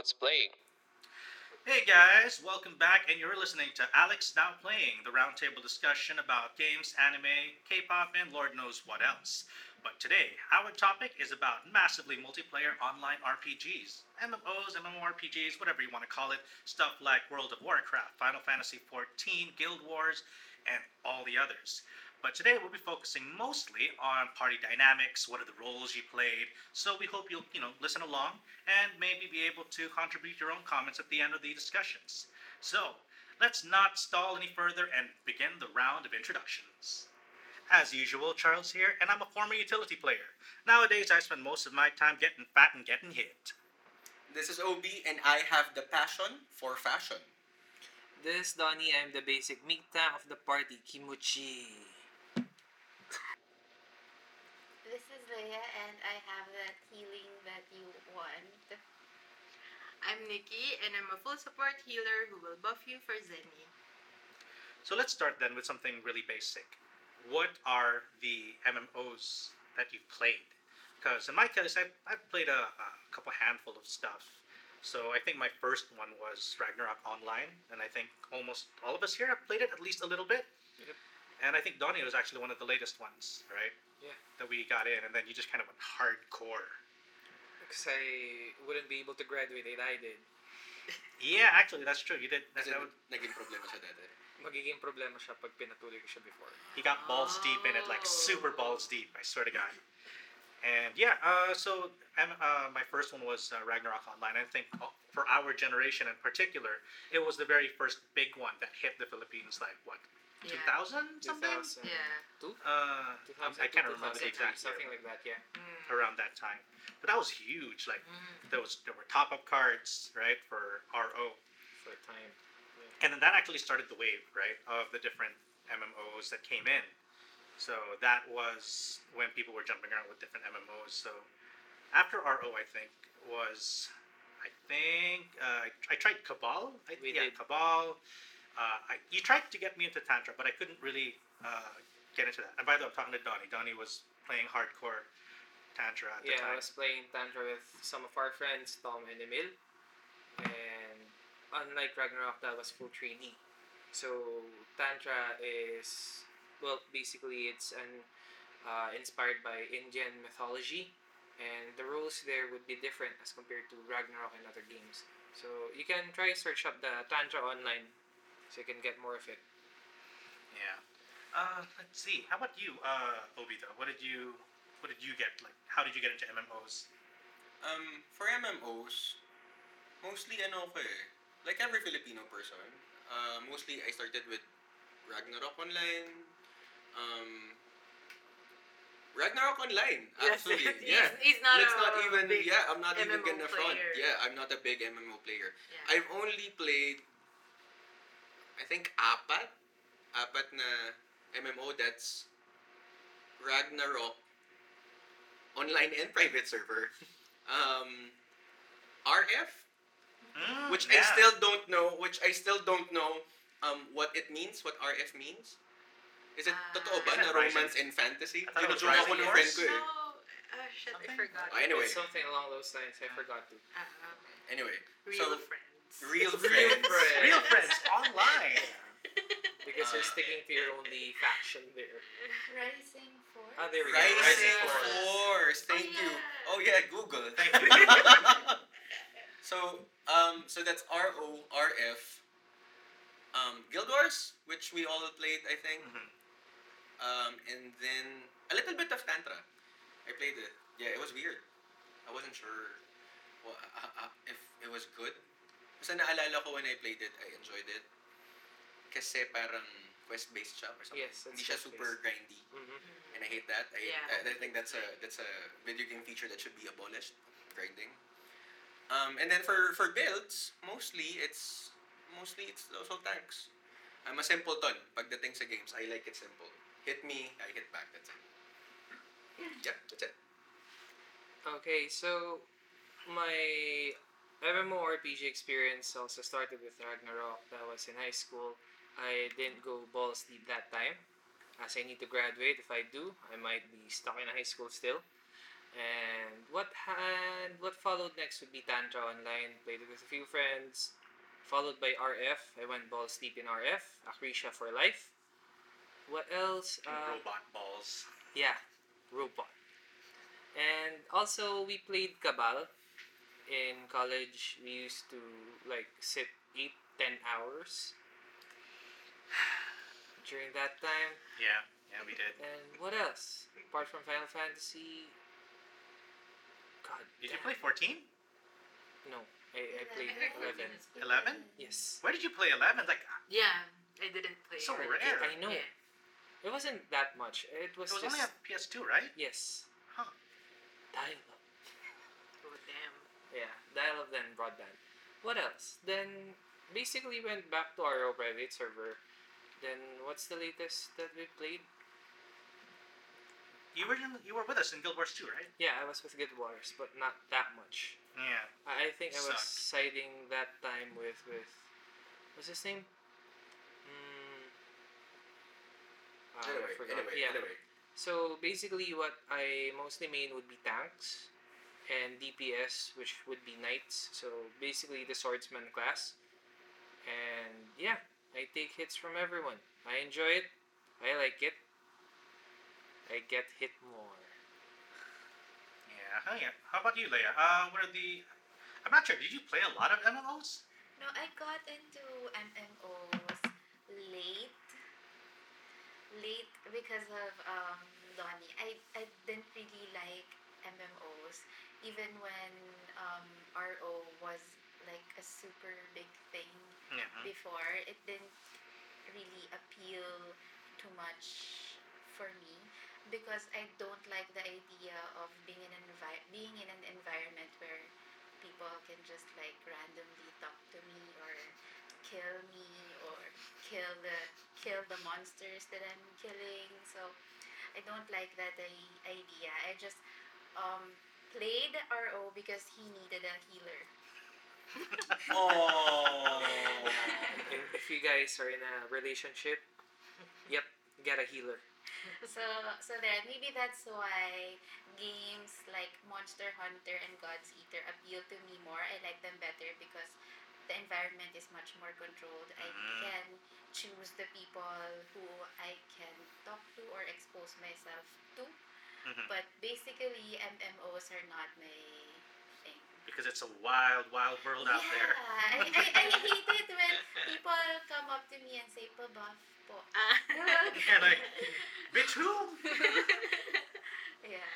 what's playing. Hey guys, welcome back, and you're listening to Alex Now Playing, the roundtable discussion about games, anime, K pop, and Lord knows what else. But today, our topic is about massively multiplayer online RPGs. MMOs, MMORPGs, whatever you want to call it. Stuff like World of Warcraft, Final Fantasy XIV, Guild Wars, and all the others. But today we'll be focusing mostly on party dynamics, what are the roles you played. So we hope you'll, you know, listen along and maybe be able to contribute your own comments at the end of the discussions. So, let's not stall any further and begin the round of introductions. As usual, Charles here, and I'm a former utility player. Nowadays, I spend most of my time getting fat and getting hit. This is Obi, and I have the passion for fashion. This is Donnie. I'm the basic Migta of the party, Kimuchi. Leia, and I have that healing that you want. I'm Nikki, and I'm a full support healer who will buff you for Zeny. So let's start then with something really basic. What are the MMOs that you've played? Because in my case, I've, I've played a, a couple handful of stuff. So I think my first one was Ragnarok Online, and I think almost all of us here have played it at least a little bit. Yep. And I think Donnie was actually one of the latest ones, right? Yeah. That we got in, and then you just kind of went hardcore. Because I wouldn't be able to graduate and I did. Yeah, actually, that's true. You did. That, Kasi that would, naging problema siya dati. Magiging problema siya pag pinatuloy ko siya before. he got balls deep in it, like super balls deep. I swear to God. And yeah, uh, so um, uh, my first one was uh, Ragnarok Online. I think uh, for our generation in particular, it was the very first big one that hit the Philippines. Like what, Yeah. 2000 something? 2000. Yeah. Two? Uh, 2000, I can't remember the 2003, exact year, Something like that, yeah. Mm. around that time. But that was huge. Like Mm. there was there were top up cards right for RO, For a time. and then that actually started the wave right of the different MMOs that came in. So that was when people were jumping around with different MMOs. So after RO, I think was I think uh, I, I tried Cabal. I, We yeah, did. Cabal. Uh, I, you tried to get me into Tantra, but I couldn't really uh, get into that. And by the way, I'm talking to Donnie. Donnie was playing hardcore Tantra at the Yeah, time. I was playing Tantra with some of our friends, Tom and Emil. And unlike Ragnarok, that was full trainee. So Tantra is, well, basically it's an uh, inspired by Indian mythology, and the rules there would be different as compared to Ragnarok and other games. So you can try search up the Tantra online, so you can get more of it. Yeah. Uh, let's see. How about you, uh, Obito? What did you, what did you get? Like, how did you get into MMOs? Um, for MMOs, mostly ano ko eh, like every Filipino person, uh, mostly I started with Ragnarok Online, um, Ragnarok Online, Yes, actually, he's, yeah. he's not Let's a not even, big yeah, I'm not even MMO gonna front. Yeah, I'm not a big MMO player. Yeah. I've only played, I think, apat, apat na MMO that's Ragnarok online and private server. Um, RF, Mm, which yeah. I still don't know, which I still don't know um, what it means, what RF means. Is it Ah. totoo ba na romance and fantasy? I thought it was Tinutunan ako ng friend Force. ko eh. No, uh, shit, Something? I forgot. Ah, anyway. It's something along those lines. I forgot to. Uh, okay. Anyway, Real so friends. Real Real friends. friends. Real friends online. Because you're Uh, sticking to your only faction there. Rising Force. Ah, there we go. Rising Rising Force. Force. Thank Oh, you. yeah. Oh yeah, Google. Thank you. so um so that's R O R F. Um, Guild Wars, which we all played, I think. Mhm. Um, and then a little bit of Tantra. I played it. Yeah, it was weird. I wasn't sure well, uh, uh, if it was good. Basta naalala ko when I played it, I enjoyed it. Kasi parang quest-based siya or something. Yes, Hindi siya super grindy. Mm-hmm. and I hate that. I, Yeah. I, I think that's a that's a video game feature that should be abolished. Grinding. Um, and then for for builds, mostly it's mostly it's also tanks. I'm a simpleton pagdating sa games. I like it simple. Hit me, I hit back. That's it. Yeah, that's it. Okay, so my MMORPG experience also started with Ragnarok. That was in high school. I didn't go balls deep that time, as I need to graduate. If I do, I might be stuck in high school still. And what had what followed next would be Tantra Online. Played it with a few friends. Followed by RF. I went balls deep in RF. Accretia for life. What else? Uh, Robot balls. yeah, robot. And also we played Cabal. In college, we used to like sit eight, ten hours during that time. Yeah, yeah, we did. And what else? Apart from Final Fantasy. God. Did you play 14? No, I, I played Eleven. 11. 11? Yes. Where did you play 11? Like, Yeah, I didn't play. So rare. I know. Yeah. It wasn't that much. It was, it was just. only on PS2, right? Yes. Huh. Dial up. Damn. Yeah, dial up then broadband. What else? Then basically went back to our private server. Then what's the latest that we played? You were in, you were with us in Guild Wars 2, right? Yeah, I was with Guild Wars, but not that much. Yeah. I, I think I was Sucked. siding that time with with what's his name? Mm, ah, I Anyway, forgot. anyway, yeah. anyway. So basically, what I mostly main would be tanks and DPS, which would be knights. So basically, the swordsman class. And yeah, I take hits from everyone. I enjoy it. I like it. I get hit more. Yeah. Oh, yeah. How about you, Leia? Uh, what are the... I'm not sure. Did you play a lot of MMOs? No, I got into MMOs late. Late because of um, Lonnie. I, I didn't really like MMOs. Even when um, RO was like a super big thing Yeah. before, it didn't really appeal too much for me because I don't like the idea of being in an envi- being in an environment where people can just like randomly talk to me or kill me or kill the kill the monsters that I'm killing. So I don't like that I- idea. I just um, played RO because he needed a healer. Oh. If, if you guys are in a relationship, yep, get a healer. So so there maybe that's why games like Monster Hunter and God's Eater appeal to me more. I like them better because the environment is much more controlled. I Mm. can choose the people who I can talk to or expose myself to. Mhm. But basically MMOs are not my thing. Because it's a wild, wild world out there. Yeah, I, I, I hate it when people come up to me and say, pabuff po. Ah. You're like, bitch, who? Yeah.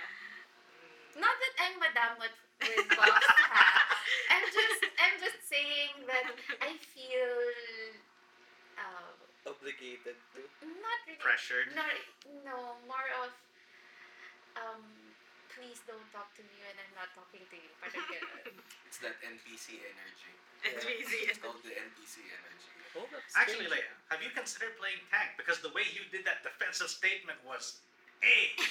Not that I'm madamot with buffs, ha. I'm just I'm just saying that I feel uh, Obligated to. not really Pressured. No, no, more of um please don't talk to me when I'm not talking to you. Parang ganun. It's that NPC energy. It's easy. It's called the NPC energy. Oh, that's Actually, strange. Leia, have you considered playing tank? Because the way you did that defensive statement was, hey.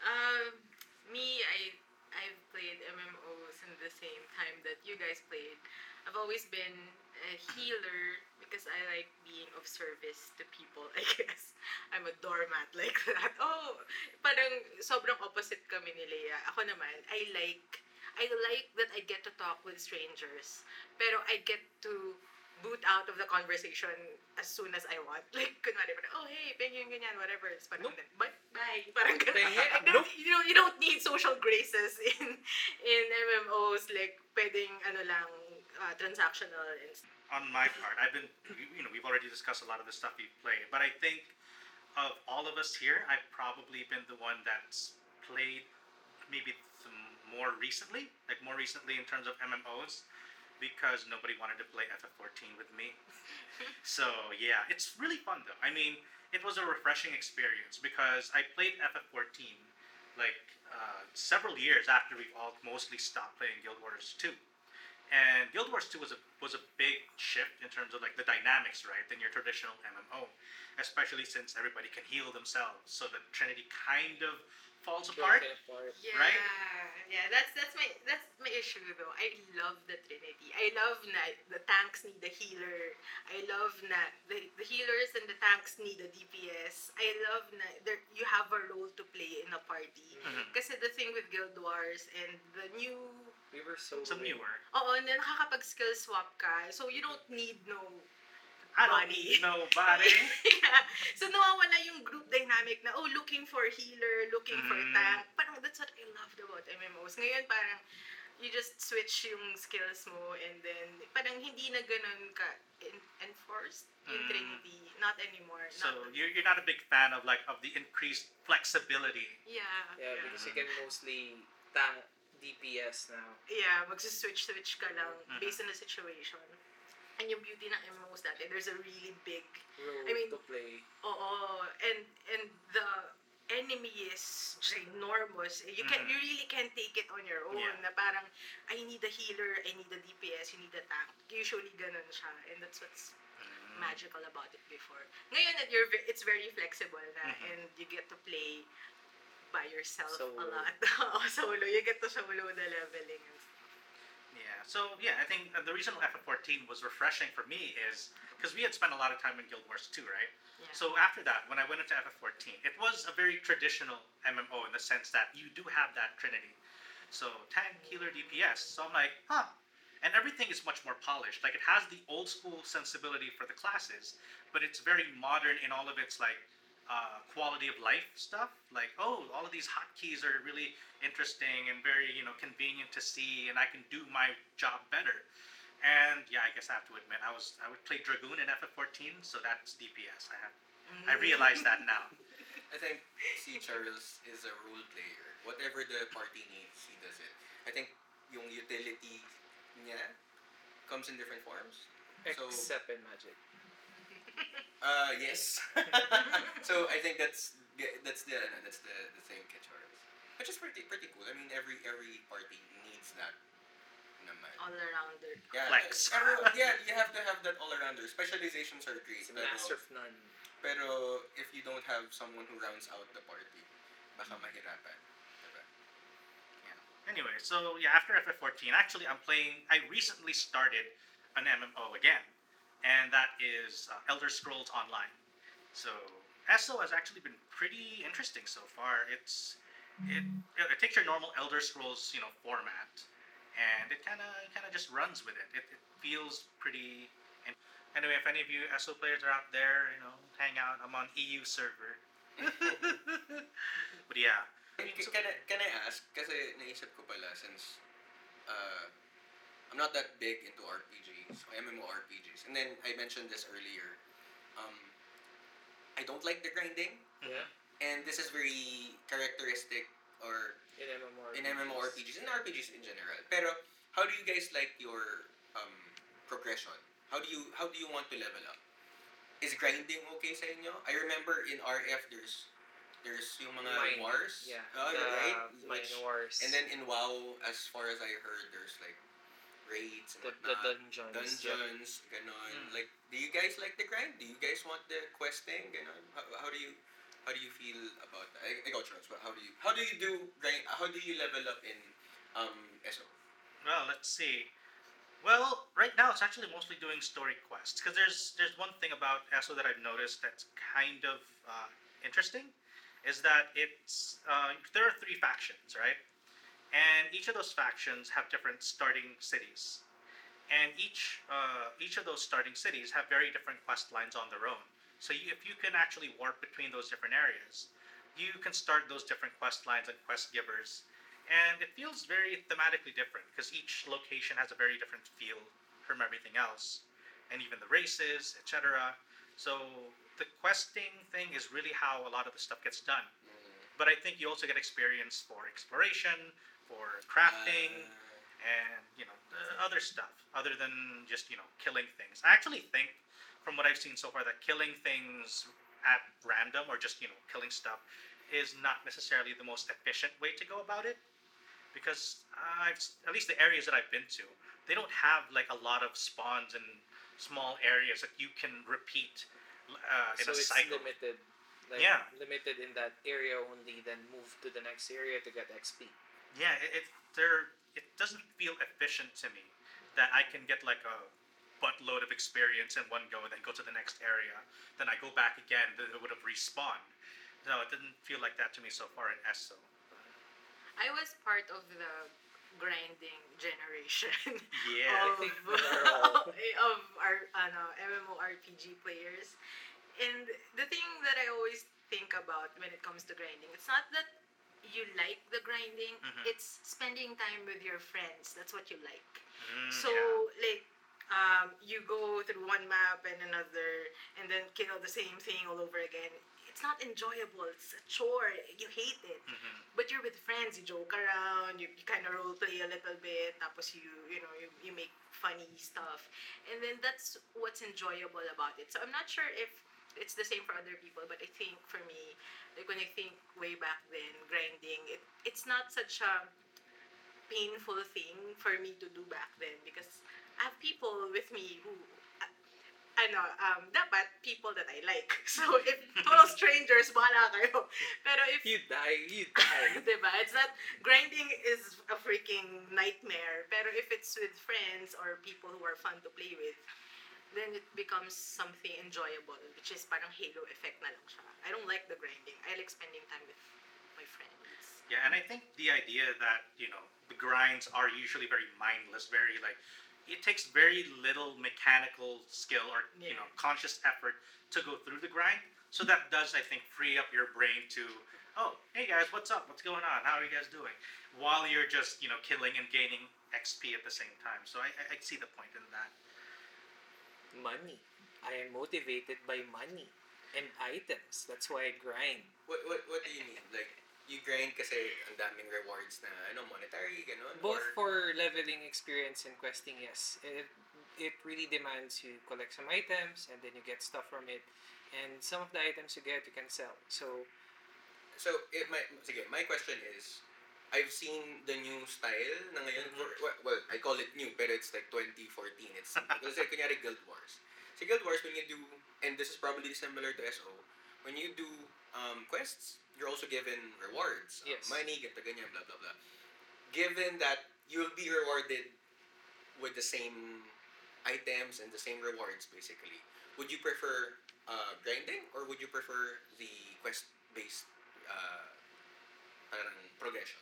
um, me, I I've played MMOs in the same time that you guys played. I've always been a healer because I like being of service to people, I guess. I'm a doormat like that. Oh, parang sobrang opposite kami ni Leia. Ako naman, I like I like that I get to talk with strangers. Pero I get to boot out of the conversation as soon as I want. Like, kunwari, parang, oh, hey, ganyan, ganyan, whatever. It's parang, Nope. bye, bye. Parang ganun. Don't- You, know, you don't need social graces in in MMOs. Like, pwedeng, ano lang, uh, transactional and stuff. On my part, I've been, you know, we've already discussed a lot of the stuff you've played, but I think of all of us here, I've probably been the one that's played maybe more recently, like more recently in terms of MMOs, because nobody wanted to play FF14 with me. so yeah, it's really fun though. I mean, it was a refreshing experience because I played FF14 like uh, several years after we've all mostly stopped playing Guild Wars 2 And Guild Wars 2 was a was a big shift in terms of like the dynamics, right, than your traditional MMO, especially since everybody can heal themselves. So the Trinity kind of falls apart. Apart. Yeah, Right? yeah. That's that's my that's my issue though. I love the Trinity. I love na the tanks need a healer. I love na the, the healers and the tanks need a DPS. I love na there you have a role to play in a party. Mhm. The thing with Guild Wars and the new We were so Some weird. newer. Oo, na nakakapag skill swap ka. So you don't need no don't Body. know body. yeah. So nawawala yung group dynamic na, oh, looking for healer, looking for Mm. tank. Parang that's what I loved about MMOs. Ngayon parang you just switch yung skills mo and then parang hindi na ganun ka en- enforced yung Mm. Trinity. Not anymore. So not, you're, you're not a big fan of like of the increased flexibility. yeah. Yeah, Yeah, because you can mostly tank DPS now. yeah magsuswitch-switch ka lang Mhm. based on the situation. And yung beauty ng MMOs dati, there's a really big Role I mean- to play. Oo, and and the enemy is ginormous. You can Mhm. you really can't take it on your own. Yeah. Na parang I need a healer, I need a DPS, you need a tank. Usually ganun siya, and that's what's Mm. magical about it before. Ngayon you're it's very flexible na Mhm. and you get to play by yourself Solo. a lot. Oo, solo. You get to solo the leveling and stuff. Yeah. So yeah, I think uh, the reason FF14 was refreshing for me is because we had spent a lot of time in Guild Wars 2, right? Yeah. So after that, when I went into FF14, it was a very traditional MMO in the sense that you do have that trinity. So tank, healer, DPS. So I'm like, huh. And everything is much more polished. Like it has the old school sensibility for the classes, but it's very modern in all of its like uh, quality of life stuff. Like, oh, all of these hotkeys are really interesting and very you know convenient to see, and I can do my job better. And yeah, I guess I have to admit, I was I would play Dragoon in FF14, so that's DPS. I have I Mm. realize that now. I think si Charles is a role player. Whatever the party needs, he does it. I think yung utility niya comes in different forms. So- Except in Magic. Uh, yes. so I think that's that's the that's the the thing kay Which is pretty pretty cool. I mean every every party needs that naman. all arounder. Yeah, Flex. everyone- yeah, you have to have that all arounder. Specializations are great. It's Pero, master of none. pero if you don't have someone who rounds out the party, baka mahirapan. Diba? Anyway, so yeah, after FF14, actually, I'm playing. I recently started an MMO again, and that is uh, Elder Scrolls Online. So ESO has actually been pretty interesting so far. It's it it takes your normal Elder Scrolls you know format, and it kind of kind of just runs with it. It, it feels pretty. And anyway, if any of you ESO players are out there, you know, hang out. I'm on EU server. but yeah, Can, can, I, can I ask? Kasi naisip ko pala since uh, I'm not that big into RPGs, MMORPGs. And then I mentioned this earlier. Um, I don't like the grinding. Yeah. And this is very characteristic or In MMORPGs. in MMORPGs and RPGs in general. Pero how do you guys like your um, progression? How do you how do you want to level up? Is grinding okay sa inyo? I remember in RF there's there's yung mga Mine. wars. Yeah. Oh, the right. Which- Wars. and then in WoW, as far as I heard, there's like raids and the, the whatnot. dungeons. dungeons, ganon. Hmm. Like, do you guys like the grind? Do you guys want the questing? Ganon. How, how do you how do you feel about that? I, I got Charles, but how do you how do you do grind? How do you level up in um ESO? Well, let's see. Well, right now it's actually mostly doing story quests because there's there's one thing about ESO that I've noticed that's kind of uh, interesting, is that it's uh, there are three factions, right? And each of those factions have different starting cities, and each uh, each of those starting cities have very different quest lines on their own. So you, if you can actually warp between those different areas, you can start those different quest lines and quest givers. And it feels very thematically different because each location has a very different feel from everything else and even the races etc so the questing thing is really how a lot of the stuff gets done. But i think you also get experience for exploration for crafting and you know uh, other stuff other than just you know killing things i actually think from what i've seen so far that killing things at random or just you know killing stuff is not necessarily the most efficient way to go about it because I've at least the areas that I've been to they don't have like a lot of spawns in small areas that you can repeat uh, in so a it's cycle. limited. Like, Yeah. Limited in that area only, then move to the next area to get XP. Yeah, it, it there it doesn't feel efficient to me that I can get like a buttload of experience in one go and then go to the next area. Then I go back again, then it would have respawned. No, it didn't feel like that to me so far in ESO. I was part of the grinding generation Yeah. of, think all- of our ano, MMORPG players. And the thing that I always think about when it comes to grinding, it's not that you like the grinding, Mhm. it's spending time with your friends. That's what you like. Mm, So yeah. like um, you go through one map and another and then kill the same thing all over again. It's not enjoyable. It's a chore. You hate it. Mhm. But you're with friends. You joke around. You, you kind of role play a little bit. Tapos you you know you, you make funny stuff, and then that's what's enjoyable about it. So I'm not sure if it's the same for other people, but I think for me, like when I think way back then, grinding, it it's not such a painful thing for me to do back then because I have people with me who uh, ano, um, dapat people that I like. So if total strangers, bahala kayo. Pero if You die, you die. diba? It's not grinding is a freaking nightmare. Pero if it's with friends or people who are fun to play with, then it becomes something enjoyable, which is parang halo effect na lang siya. I don't like the grinding. I like spending time with my friends. Yeah, and I think the idea that, you know, the grinds are usually very mindless, very like it takes very little mechanical skill or you know conscious effort to go through the grind. So that does I think free up your brain to oh, hey guys, what's up? What's going on? How are you guys doing? While you're just, you know, killing and gaining XP at the same time. So I, I, I see the point in that. Money. I am motivated by money and items. That's why I grind. What, what, what do you mean? Like, you grind kasi ang daming rewards na, ano, monetary, ganun? Both or, for leveling experience and questing, yes. It, it really demands you collect some items and then you get stuff from it. And some of the items you get, you can sell. So, So, it, my, sige, my question is, I've seen the new style na ngayon, well, well, I call it new, pero it's like 2014. It's, because like, kunyari Guild Wars. So, Guild Wars, when you do, and this is probably similar to ESO, when you do um, quests, you're also given rewards. um, Yes. money, ganito, ganyan, blah, blah, blah. Given that you'll be rewarded with the same items and the same rewards, basically, would you prefer uh, grinding or would you prefer the quest-based uh, parang progression?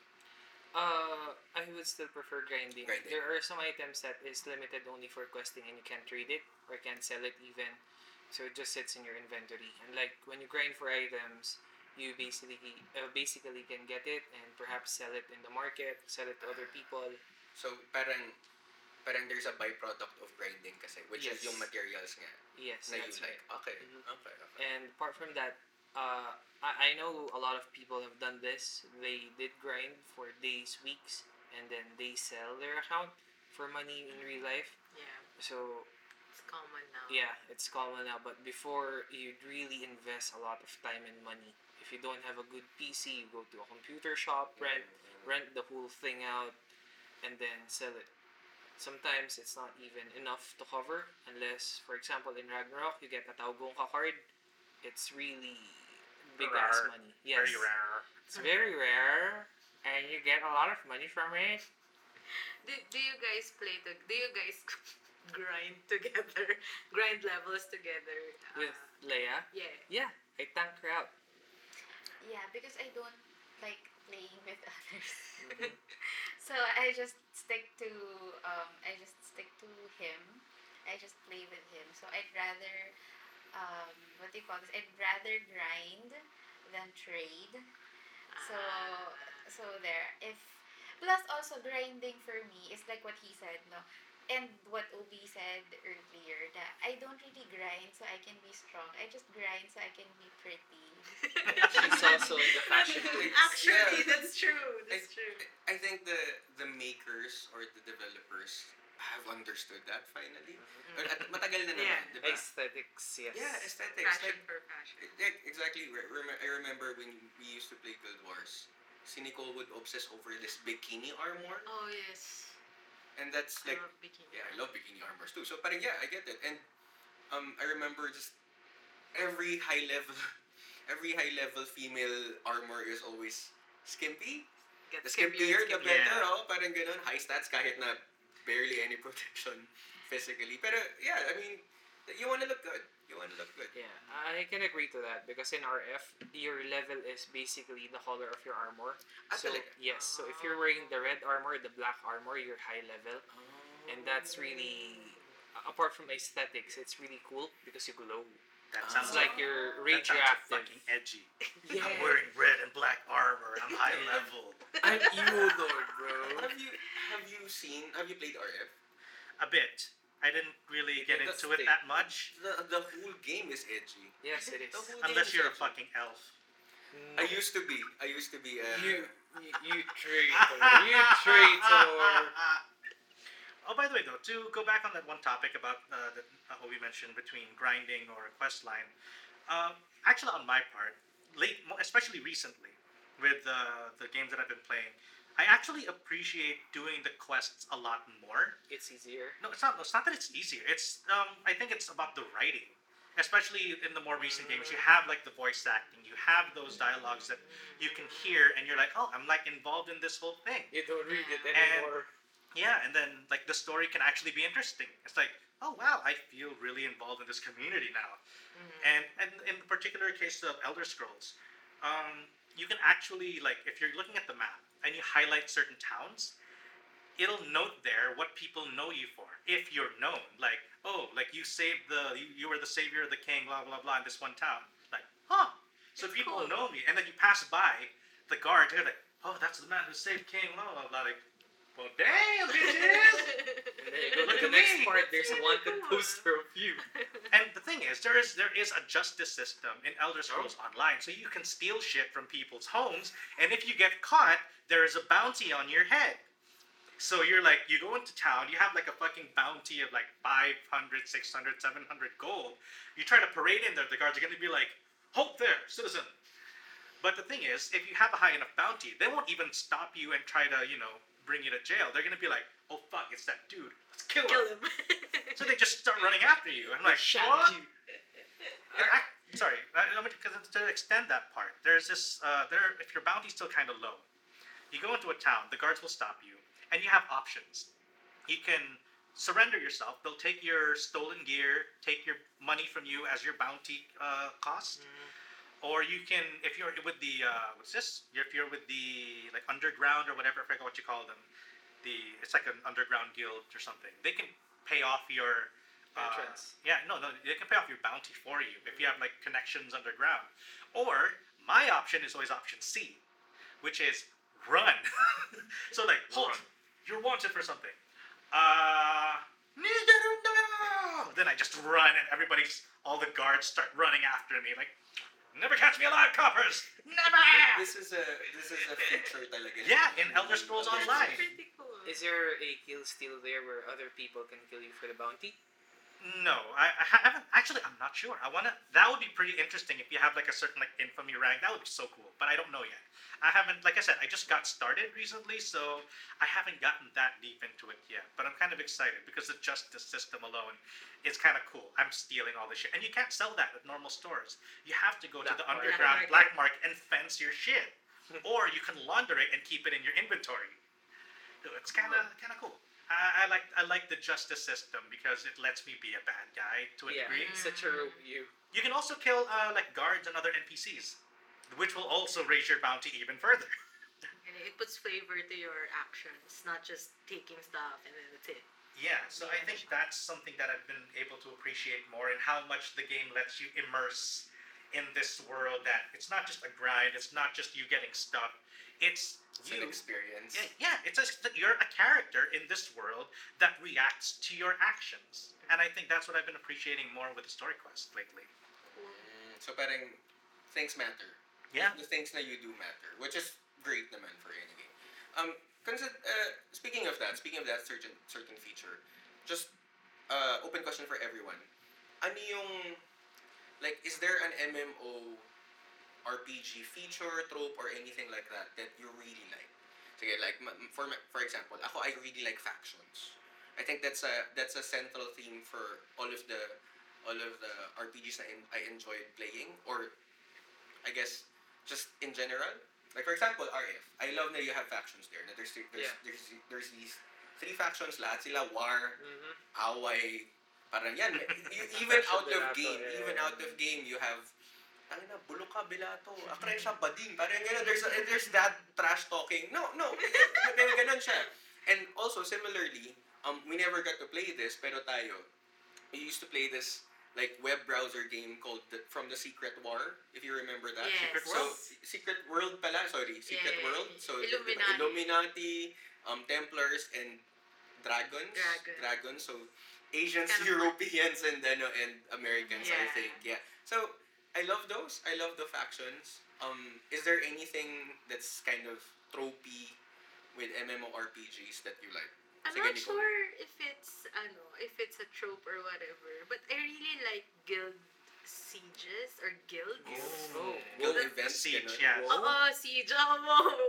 Uh, I would still prefer grinding. Grinding. There are some items that is limited only for questing and you can't trade it or can't sell it even. So it just sits in your inventory. And like when you grind for items, you basically uh, basically can get it and perhaps sell it in the market, sell it to other people. So parang parang there's a byproduct of grinding kasi which Yes. is yung materials nga Yes, na you that's like. right. Okay. Mhm. Okay. Okay. And apart from that, uh, I, I know a lot of people have done this. They did grind for days, weeks, and then they sell their account for money in real life. Yeah, So it's common now. yeah, it's common now. But before, you'd really invest a lot of time and money. If you don't have a good PC, you go to a computer shop, rent rent the whole thing out, and then sell it. Sometimes it's not even enough to cover unless, for example, in Ragnarok you get a Taugong card. It's really big ass money. Yes, Very rare. It's very rare, and you get a lot of money from it. Do, do you guys play to, do you guys grind together, grind levels together? With Uh, Leia, yeah. yeah, I tank her out. Yeah, because I don't like playing with others. Mhm. so I just stick to um I just stick to him. I just play with him. So I'd rather um what do you call this? I'd rather grind than trade. So Ah. so there. If plus also grinding for me is like what he said, no. And what Obi said earlier that I don't really grind so I can be strong. I just grind so I can be pretty. She's also in the fashion It's- Actually, yeah. that's true. That's I- true. I think the the makers or the developers have understood that finally. Or at, matagal na naman, Yeah. di ba? Aesthetics, yes. Yeah, aesthetics. Fashion Like, for fashion. Yeah, exactly. Re- I remember when we used to play Guild Wars. Si Nicole would obsess over this bikini armor. Oh yes. And that's I like love bikini. yeah, I love bikini armors too. So parang yeah, I get it. And um I remember just every high level every high level female armor is always skimpy. Get The skimpier skimpier, the and better, Yeah. oh, parang ganun. High stats kahit na barely any protection physically. Pero yeah, I mean, you wanna look good. You wanna look good. Yeah, I can agree to that because in RF, your level is basically the color of your armor. Ah, So yes, so if you're wearing the red armor, the black armor, you're high level, and that's really apart from aesthetics, it's really cool because you glow. That Ah. sounds It's like you're that sounds radioactive. fucking edgy. Yeah. I'm wearing red and black armor. I'm high level. I'm emo lord, bro. Have you have you seen have you played RF? A bit. I didn't really get into it the- that much. The the whole game is edgy. Yes, it is. Unless you're a edgy. fucking elf. I used to be. I used to be. Uh, you, you, you traitor, you traitor. Oh, by the way, though, to go back on that one topic about uh, the, uh, what we mentioned between grinding or a quest line, uh, actually, on my part, late, especially recently, with uh, the games that I've been playing, I actually appreciate doing the quests a lot more. It's easier. No, it's not. It's not that it's easier. It's um, I think it's about the writing, especially in the more recent games. You have like the voice acting. You have those dialogues that you can hear, and you're like, oh, I'm like involved in this whole thing. You don't read it And- anymore. Yeah, and then like the story can actually be interesting. It's like, oh wow, I feel really involved in this community now. Mhm. And and in the particular case of Elder Scrolls, um, you can actually like if you're looking at the map and you highlight certain towns, it'll note there what people know you for. If you're known, like oh, like you saved the you, you were the savior of the king, blah blah blah in this one town. Like, huh? So That's people cool. know me, and then you pass by the guard, they're like, oh, that's the man who saved King, blah blah blah. Like, well, damn, bitches. And then you go Look to the at next me. part. There's one That's wanted really cool. poster of you. And the thing is, there is there is a justice system in Elder Scrolls oh. Online, so you can steal shit from people's homes, and if you get caught, there is a bounty on your head. So you're like, you go into town, you have like a fucking bounty of like 500, 600, 700 gold. You try to parade in there, the guards are going to be like, halt there, citizen. But the thing is, if you have a high enough bounty, they won't even stop you and try to, you know, bring you to jail. They're going to be like, oh fuck, it's that dude. Let's kill him. Kill him. So they just start running after you. I'm like, Shag what? you. I- sorry, because to extend that part, there's this. Uh, there, if your bounty's still kind of low, you go into a town. The guards will stop you, and you have options. You can surrender yourself. They'll take your stolen gear, take your money from you as your bounty uh, cost, or you can, if you're with the uh, what's this? If you're with the like underground or whatever, I forget what you call them. The it's like an underground guild or something. They can pay off your uh, Entrance. yeah, no, no, they can pay off your bounty for you if you have like connections underground. Or my option is always option C, which is run. so like, hold, Run. you're wanted for something. Uh, then I just run and everybody's, all the guards start running after me like, never catch me alive, coppers, never. This is a this is a feature talaga. Yeah, in Elder Scrolls Elder Online. Pretty cool. Is there a kill steal there where other people can kill you for the bounty? No, I, I haven't. Actually, I'm not sure. I wanna. That would be pretty interesting if you have like a certain like infamy rank. That would be so cool. But I don't know yet. I haven't. Like I said, I just got started recently, so I haven't gotten that deep into it yet. But I'm kind of excited because the justice system alone is kind of cool. I'm stealing all this shit, and you can't sell that at normal stores. You have to go to the market. underground Black black market and fence your shit, or you can launder it and keep it in your inventory. So It's kind of kind of cool. I, I like I like the justice system because it lets me be a bad guy to a yeah, degree. such a you. You can also kill uh, like guards and other NPCs, which will also raise your bounty even further. And it puts flavor to your actions, not just taking stuff and then that's it. Yeah, so I think that's something that I've been able to appreciate more, and how much the game lets you immerse in this world. That it's not just a grind. It's not just you getting stuff. It's It's an you. experience. Yeah, yeah, it's just that you're a character in this world that reacts to your actions, and I think that's what I've been appreciating more with the story quest lately. Mm, so parang things matter. Yeah. The things that you do matter, which is great naman for any game. Um, consider, uh, speaking of that, speaking of that certain certain feature, just uh, open question for everyone. Ano yung like is there an MMO RPG feature, trope, or anything like that that you really like? Sige, like for for example, ako I really like factions. I think that's a that's a central theme for all of the all of the RPGs in, I enjoyed playing or I guess just in general. Like for example, RF. I love that you have factions there. Na there's there's, Yeah. there's there's these three factions lahat sila war, Mhm. away, parang yan. You- even out of game, yeah, even yeah. out of game, you have Tangin na, bulok ka, bilato. Akra siya bading. Parang gano'n, there's, a, there's that trash talking. No, no. Ganun, ganun siya. And also, similarly, um, we never got to play this, pero tayo, we used to play this like web browser game called the, From the Secret War, if you remember that. Yes. Secret So, World? Secret World pala, sorry, Secret Yeah. World. So, Illuminati. Illuminati, um, Templars, and Dragons. Dragon. Dragons. So, Asians, Kind of Europeans, and ano, and Americans, I Yeah. think. Yeah. So, I love those. I love the factions. Um, is there anything that's kind of tropey with MMORPGs that you like? I'm Sige, not Nicole. sure if it's ano, if it's a trope or whatever, but I really like guild sieges or guilds. Oh. Guild Whoa. events, Siege, ganun? yeah. Whoa. Oo, siege. Oo,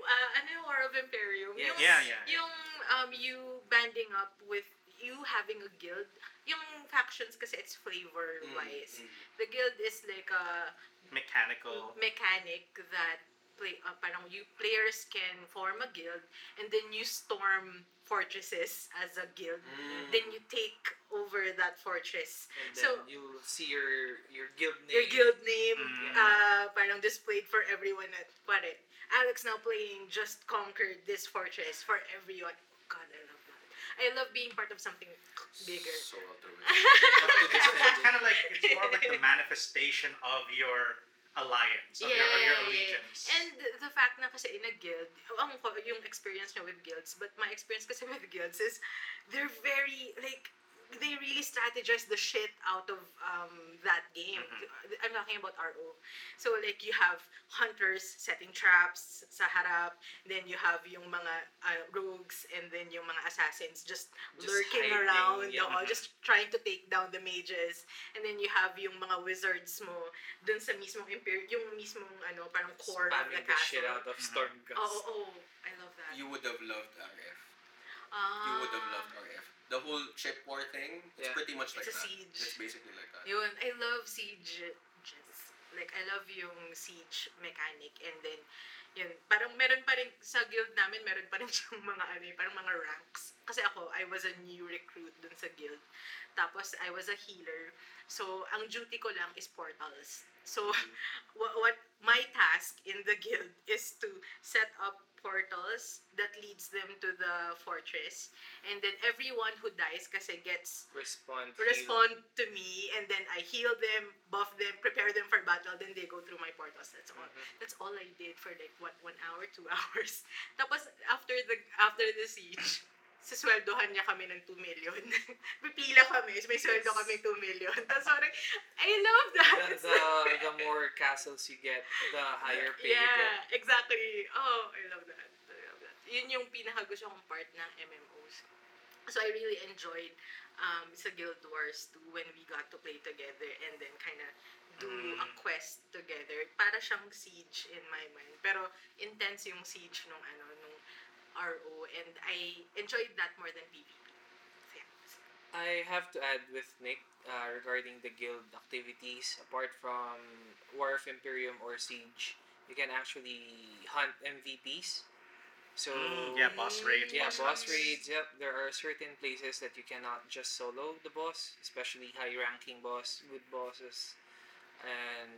ah, ano yung War of Emperium? Yes. Yung, Yeah, yeah. yung um, you banding up with you having a guild. Yung factions kasi it's flavor-wise. Mm, mm. The guild is like a Mechanical. mechanic that play uh, parang you players can form a guild and then you storm fortresses as a guild. Mm. Then you take over that fortress. And then So- you'll see your your guild name. Your guild name Mm. uh, parang displayed for everyone at pare. Alex now playing just conquered this fortress for everyone. God, I love that. I love being part of something bigger. So altruistic. it's kind of like it's more like the manifestation of your alliance, of, your, of your allegiance. And the fact na kasi in a guild, ang ko yung experience niya with guilds, but my experience kasi with guilds is they're very like they really strategize the shit out of um, that game. I'm talking about RO. So like you have hunters setting traps sa harap, then you have yung mga uh, rogues and then yung mga assassins just, Just lurking hiding, around, yeah. oo, just trying to take down the mages. And then you have yung mga wizards mo dun sa mismong imperium, yung mismong ano, parang core of the Spamming the shit castle. out of Mhm. Stormcast. Oh, oh, oh, I love that. you would have loved RF. Ah, You would have loved RF. The whole chip war thing, it's Yeah. pretty much like It's a that. siege. It's basically like that. Yun, I love siege. Like, I love yung siege mechanic. And then, yun, parang meron pa rin, sa guild namin, meron pa rin siyang mga, ano, eh, parang mga ranks. Kasi ako, I was a new recruit dun sa guild. Tapos, I was a healer. So, ang duty ko lang is portals. So, what, what my task in the guild is to set up portals that leads them to the fortress. And then everyone who dies kasi gets Respond. heal. respond to me and then I heal them, buff them, prepare them for battle, then they go through my portals. That's all. Mhm. That's all I did for like what one hour, two hours. Tapos after the after the siege, sisweldohan niya kami ng 2 million. Pipila kami, may sweldo kami 2 million. Tapos parang, I love that. The, the, the more castles you get, the higher pay you get. yeah, exactly. Oh, I love that. I love that. Yun yung pinakagusto kong part ng MMOs. So I really enjoyed um, sa Guild Wars 2 when we got to play together and then kind of do a Mm. quest together. Para siyang siege in my mind. Pero intense yung siege nung ano RO and I enjoyed that more than PvP. So, yeah. I have to add with Nick uh, regarding the guild activities. Apart from War of Emperium or Siege, you can actually hunt MVPs. So Mm, yeah, boss raids. yeah, boss boss raids. Yep, there are certain places that you cannot just solo the boss, especially high-ranking boss, good bosses. And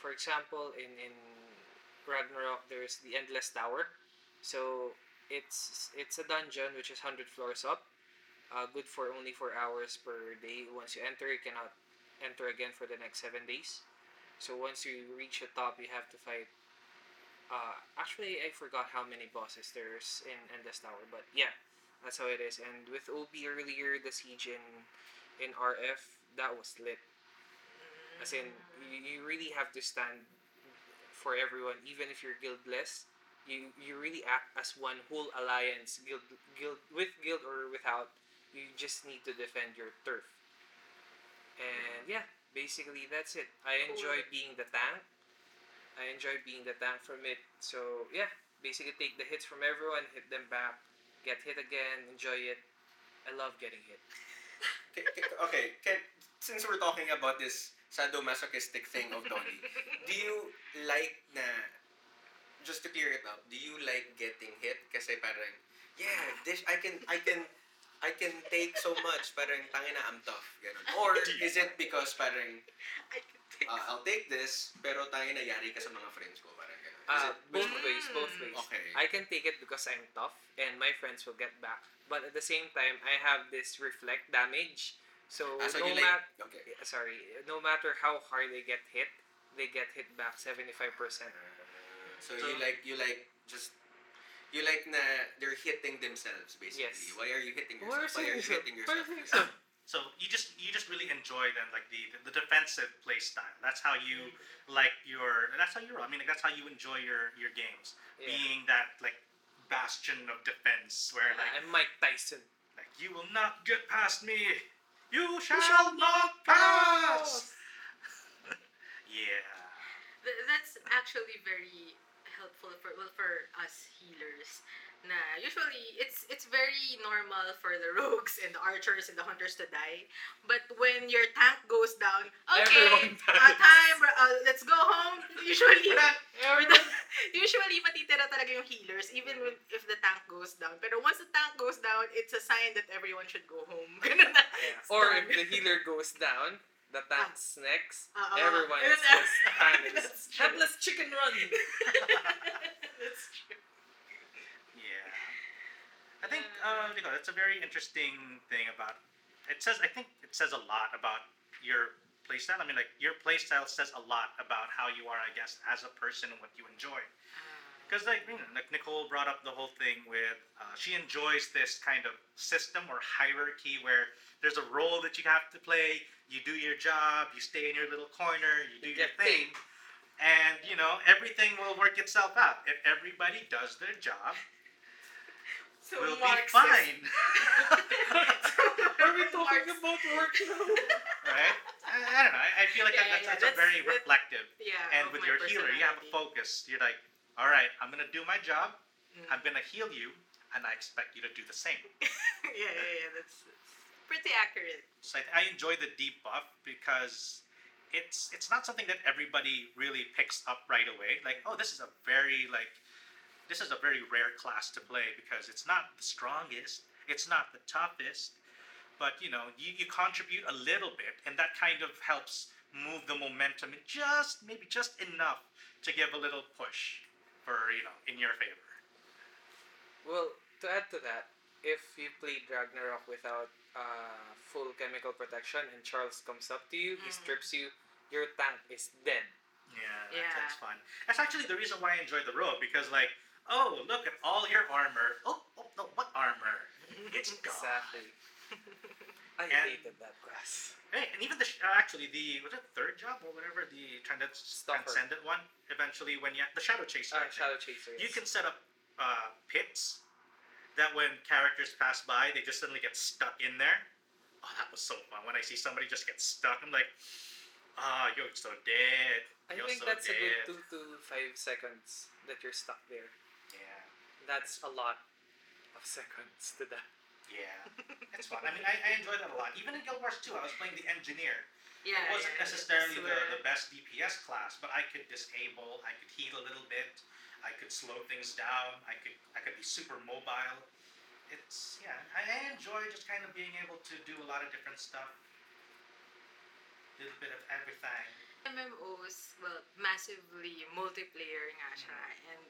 for example, in in Ragnarok, there's the Endless Tower. So it's it's a dungeon which is hundred floors up. Uh, good for only four hours per day. Once you enter, you cannot enter again for the next seven days. So once you reach the top, you have to fight. Uh, actually, I forgot how many bosses there's in Endless Tower, but yeah, that's how it is. And with Obi earlier, the siege in in RF, that was lit. As in, you, you really have to stand for everyone, even if you're guildless. You you really act as one whole alliance, guild guild with guild or without. You just need to defend your turf. And yeah, basically that's it. I enjoy being the tank. I enjoy being the tank from it. So yeah, basically take the hits from everyone, hit them back, get hit again, enjoy it. I love getting hit. Okay, can, since we're talking about this sadomasochistic thing of Donnie, do you like na, just to clear it up, do you like getting hit? Kasi parang, yeah, this, I can, I can, I can take so much, parang, tangina, I'm tough, ganun. Or is it because parang, I can take uh, I'll take this, pero tangina, yari ka sa mga friends ko, parang ganun. Is Uh, it, both ways, both ways. okay. I can take it because I'm tough and my friends will get back. But at the same time, I have this reflect damage. So, Ah, so no you like, mat- okay. sorry, no matter how hard they get hit, they get hit back 75%. So, So- you like, you like, just, you like na they're hitting themselves, basically. Yes. Why are you hitting yourself? Why are you you hitting so? Why are yourself? so? So you just you just really enjoy then like the the defensive play style. That's how you like your. That's how you. roll. I mean, like, that's how you enjoy your your games. Yeah. Being that like bastion of defense, where ah, like I'm Mike Tyson. like you will not get past me. You shall, shall not pass. yeah. Th- that's actually very helpful for well for us healers. Na usually it's it's very normal for the rogues and the archers and the hunters to die. But when your tank goes down, okay, uh, time, uh, let's go home. Usually, done. usually matitira talaga yung healers even when, if the tank goes down. Pero once the tank goes down, it's a sign that everyone should go home. It's Or if the healer goes down, the tank's next, Ah, ah, everyone ah. is just panics. Headless chicken run! That's true. Yeah. I think uh, you that's a very interesting thing about. It says I think it says a lot about your playstyle. I mean, like your playstyle says a lot about how you are, I guess, as a person and what you enjoy. Because like, you know, like Nicole brought up the whole thing with uh, she enjoys this kind of system or hierarchy where there's a role that you have to play. You do your job. You stay in your little corner. You do You your get thing. And you know everything will work itself out if everybody does their job. So we'll Marxist. be fine, Are we talking about work now? right? I, I don't know. I, I feel like Yeah, that, that's, yeah. that's a very that- reflective. Yeah. and with your healer, you have a focus. You're like, all right, I'm gonna do my job. Mm. I'm gonna heal you, and I expect you to do the same. yeah, yeah, yeah. That's, that's pretty accurate. So I, I enjoy the debuff because it's it's not something that everybody really picks up right away. Like, oh, this is a very like this is a very rare class to play because it's not the strongest, it's not the toughest, but you know, you, you contribute a little bit and that kind of helps move the momentum just maybe just enough to give a little push for, you know, in your favor. Well, to add to that, if you played Ragnarok without uh, full chemical protection and Charles comes up to you, he Mm. strips you, your tank is dead. Yeah, that, Yeah. that's fun. That's actually the reason why I enjoy the rogue because, like, oh, look at all your armor. Oh, oh no, what armor? It's gone. Exactly. I And- hated that class. Hey, and even the uh, actually the was it third job or whatever the trans- Stalker. transcendent one. Eventually, when you the shadow chaser, Uh, Shadow Chaser. you can set up uh, pits that when characters pass by, they just suddenly get stuck in there. Oh, that was so fun. When I see somebody just get stuck, I'm like, ah, you're so dead. I You're think so that's a good two to five seconds that you're stuck there. Yeah. That's a lot of seconds to that. Yeah, it's fun. I mean, I, I enjoy that a lot. Even in Guild Wars 2, I was playing the engineer. Yeah. it wasn't yeah, necessarily the, the best DPS class, but I could disable, I could heal a little bit, I could slow things down, I could I could be super mobile. It's yeah, I, I enjoy just kind of being able to do a lot of different stuff. Little bit of everything. MMOs, well, massively multiplayer nga siya. Mm. And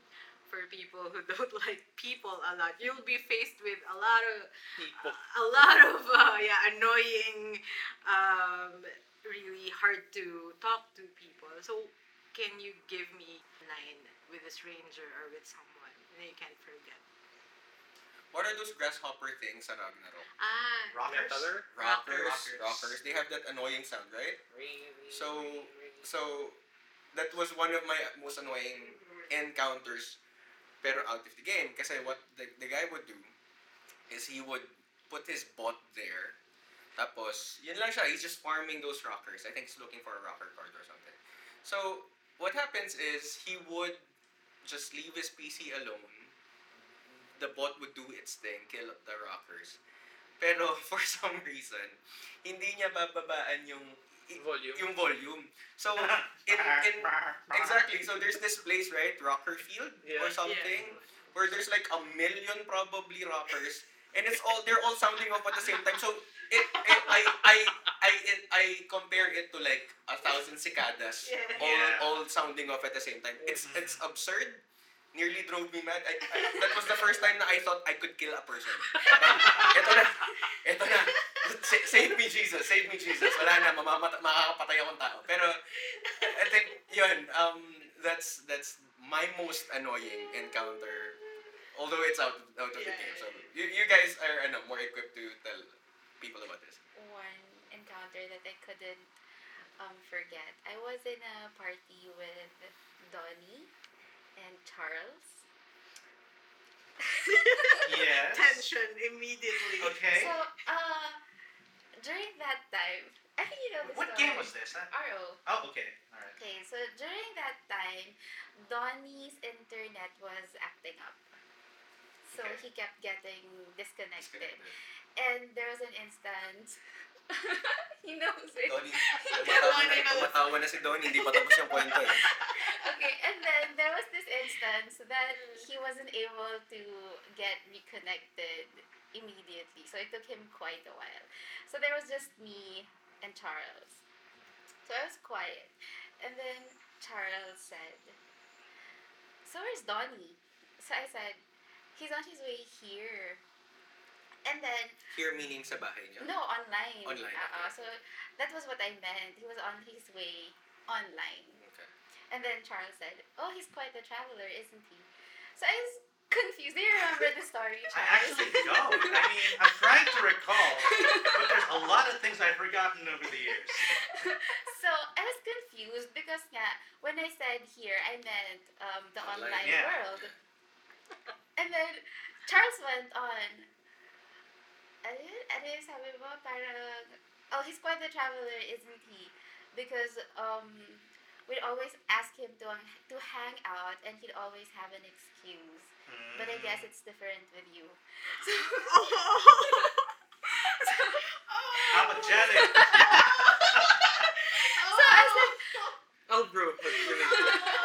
for people who don't like people a lot, you'll be faced with a lot of People. a lot of uh, yeah annoying, um, really hard to talk to people. So, can you give me a line with a stranger or with someone that you can't forget? What are those grasshopper things sa Ragnarok? Ah, Rockers? Metaller? Rockers, Rockers. rockers. They have that annoying sound, right? Ring, ring, So- ring, ring. So that was one of my most annoying encounters pero out of the game. Kasi what the, the guy would do is he would put his bot there. Tapos yun lang siya. He's just farming those rockers. I think he's looking for a rocker card or something. So what happens is he would just leave his PC alone. The bot would do its thing, kill the rockers. Pero for some reason, hindi niya bababaan yung Volume. yung volume. So in, in exactly, so there's this place, right, Rocker Field Yeah. or something, where there's like a million probably rockers, and it's all they're all sounding off at the same time. So it, it I I I it, I compare it to like a thousand cicadas, Yeah. all Yeah. all sounding off at the same time. It's it's absurd. Nearly drove me mad. I, I, that was the first time na I thought I could kill a person. ito na. Ito na. Sa- Save me, Jesus. Save me, Jesus. Wala na. Mamamata, makakapatay akong tao. Pero, I think, yun, um, that's, that's my most annoying encounter. Although it's out, out of the Yeah. game. So, you, you guys are, ano, more equipped to tell people about this. one encounter that I couldn't um, forget. I was in a party with Donnie and Charles. Yes. Tension immediately. Okay. So, uh, during that time, I think you know the What story. game was this? Huh? RO. Oh, okay. All right. Okay, so during that time, Donnie's internet was acting up. So Okay. he kept getting disconnected. Disconnected. And there was an instance. he knows it. Donnie, tumatawa na, tumatawa na si Donnie. Hindi pa tapos yung kwento eh. Okay, and then there was this instance that he wasn't able to get reconnected immediately. So it took him quite a while. So there was just me and Charles. So I was quiet. And then Charles said, So where's Donnie? So I said, He's on his way here. And then Here meaning sa bahay niya. no, online. Online, Uh-uh. okay. So that was what I meant. He was on his way online. Okay. And then Charles said, "Oh, he's quite a traveler, isn't he?" So I was confused. Do you remember the story, I actually don't. I mean, I'm trying to recall, but there's a lot of things I've forgotten over the years. so I was confused because yeah, when I said here, I meant um, the Online, online, yeah. world. And then Charles went on. Ano yun? Ano yung sabi mo? Parang, oh, he's quite a traveler, isn't he? Because um, we'd always ask him to, to hang out and he'd always have an excuse. But I guess it's different with you. So, I'm a Janet. so I said, Oh, bro. Really so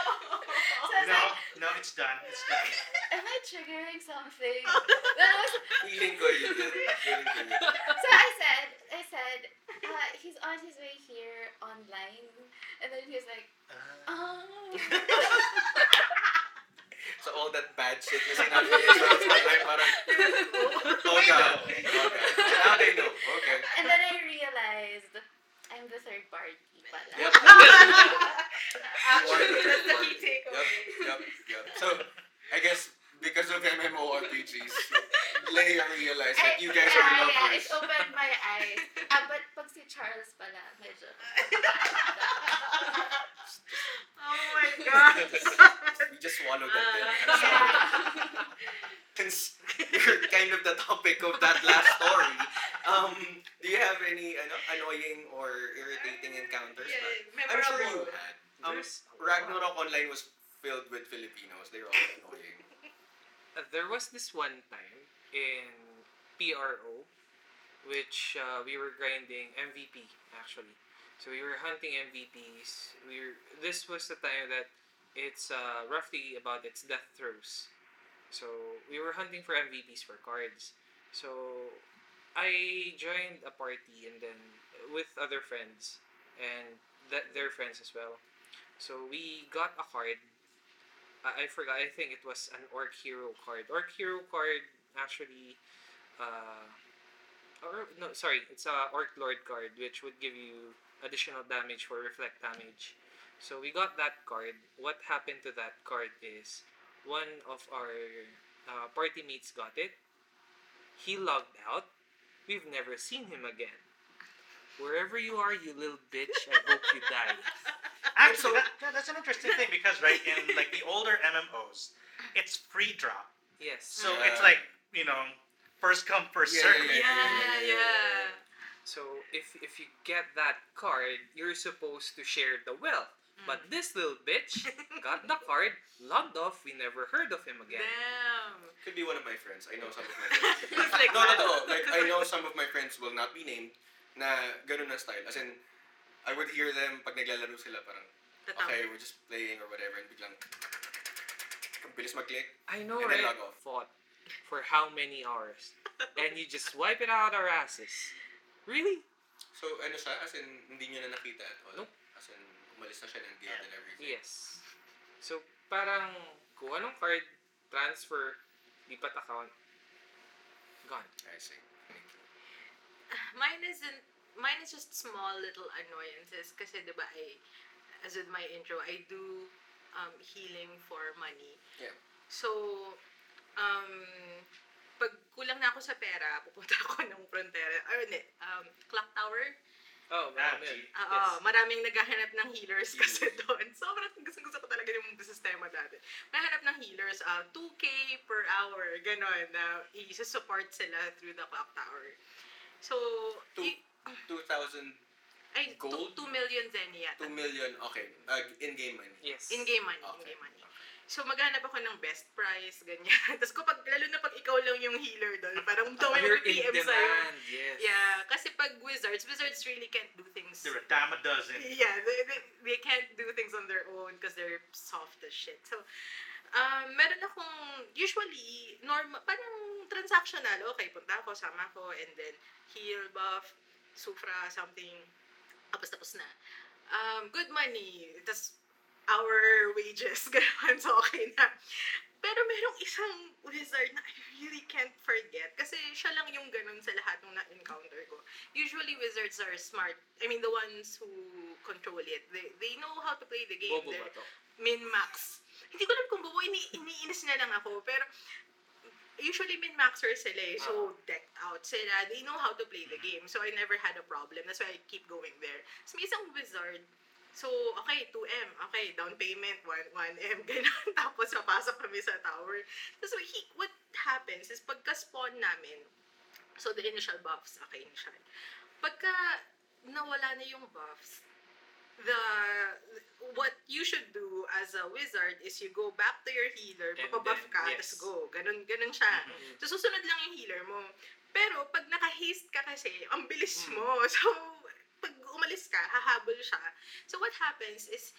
I was No, like, no, it's done. It's done. am I triggering something? That was, Feeling ko you did. Feeling ko you did. so I said, I said, uh, he's on his way here online. And then he was like, Uh, oh. So all that bad shit na sinabi niya sa online parang, oh God. Okay. Now they know. Okay. and then I realized I'm the third party Yep. Actually, that's the key takeaway. yep, yep. So, I guess because of MMORPGs, Leia realized that you guys yeah, are yeah, lovers. it opened my eyes. Ah, but pag si Charles pala, medyo. oh my god. We just swallowed that. Uh. Yeah. Since you're kind of the topic of that last story, um, do you have any ano, annoying or irritating encounters? Yeah, I'm sure you had. Um, There's a lot. Ragnarok Online was filled with Filipinos. They were all annoying. Uh, there was this one time in PRO, which uh, we were grinding MVP actually. So we were hunting MVPs. We were, this was the time that it's uh, roughly about its death throes. So we were hunting for MVPs for cards. So I joined a party and then with other friends and that their friends as well. So we got a card I, I forgot. I think it was an Orc Hero card. Orc Hero card actually, uh, or no, sorry, it's a Orc Lord card which would give you additional damage for reflect damage. So we got that card. What happened to that card is one of our uh, party mates got it. He logged out. We've never seen him again. Wherever you are, you little bitch, I hope you die. Actually, that, that- that's an interesting thing because right in like the older MMOs, it's free drop. Yes. So Yeah. it's like you know, first come first Yeah, serve. yeah, Yeah, yeah. So if if you get that card, you're supposed to share the wealth But this little bitch got the card, logged off, we never heard of him again. Damn. Could be one of my friends. I know some of my friends. Like no, no, no. Like, I know some of my friends will not be named na ganun na style. As in, I would hear them pag naglalaro sila parang, okay, we're just playing or whatever, and biglang, ang bilis mag-click. I know, And then right? log off. Fought for how many hours? and you just wipe it out our asses. Really? So, ano siya? As in, hindi nyo na nakita at all? Nope. Umalis na siya ng guild and everything? Yes. So, parang kuha ng card, transfer, lipat account, gone. I see. Mine isn't, mine is just small little annoyances kasi diba I, as with my intro, I do um, healing for money. Yeah. So, um, pag kulang na ako sa pera, pupunta ako ng Frontera, or hindi, um, Clock Tower. Oh, Ah, man. gee. Oo, maraming naghahanap ng healers kasi doon. Sobrang gusto, gusto ko talaga yung sistema dati. Mahanap ng healers, uh, 2K per hour, gano'n, na i-support sila through the clock tower. So, Two- y- 2,000, ay, gold? 2 million zen yata. 2 million, okay. Uh, in-game money. Yes. In-game money, Okay. in-game money. So, maghanap ako ng best price, ganyan. Tapos kapag, lalo na pag ikaw lang yung healer doon, parang dami in PM sa'yo. yes. Yeah, kasi pag wizards, wizards really can't do things. They're a dime a dozen. Yeah, they, they, they can't do things on their own because they're soft as shit. So, um, meron akong, usually, normal, parang transactional. Okay, punta ako, sama ko, and then heal, buff, sufra, something. Tapos tapos na. Um, good money. Tapos, our wages. Ganun, so okay na. Pero merong isang wizard na I really can't forget. Kasi siya lang yung ganun sa lahat ng na-encounter ko. Usually, wizards are smart. I mean, the ones who control it. They, they know how to play the game. Bobo They're ba to? min-max. Hindi ko alam kung bobo, ini iniinis na lang ako. Pero, usually min-maxer sila eh. So, decked out sila. They know how to play the game. So, I never had a problem. That's why I keep going there. So, may isang wizard. So, okay, 2M. Okay, down payment, 1, 1M. Ganun. Tapos, papasok kami sa tower. So, he, what happens is, pagka-spawn namin, so the initial buffs, okay, initial. Pagka nawala na yung buffs, the what you should do as a wizard is you go back to your healer, papabuff ka, yes. tapos go. Ganun, ganun siya. Mhm. So, susunod lang yung healer mo. Pero, pag naka-haste ka kasi, ang bilis Mm. mo. So, umalis ka, hahabol siya. So, what happens is,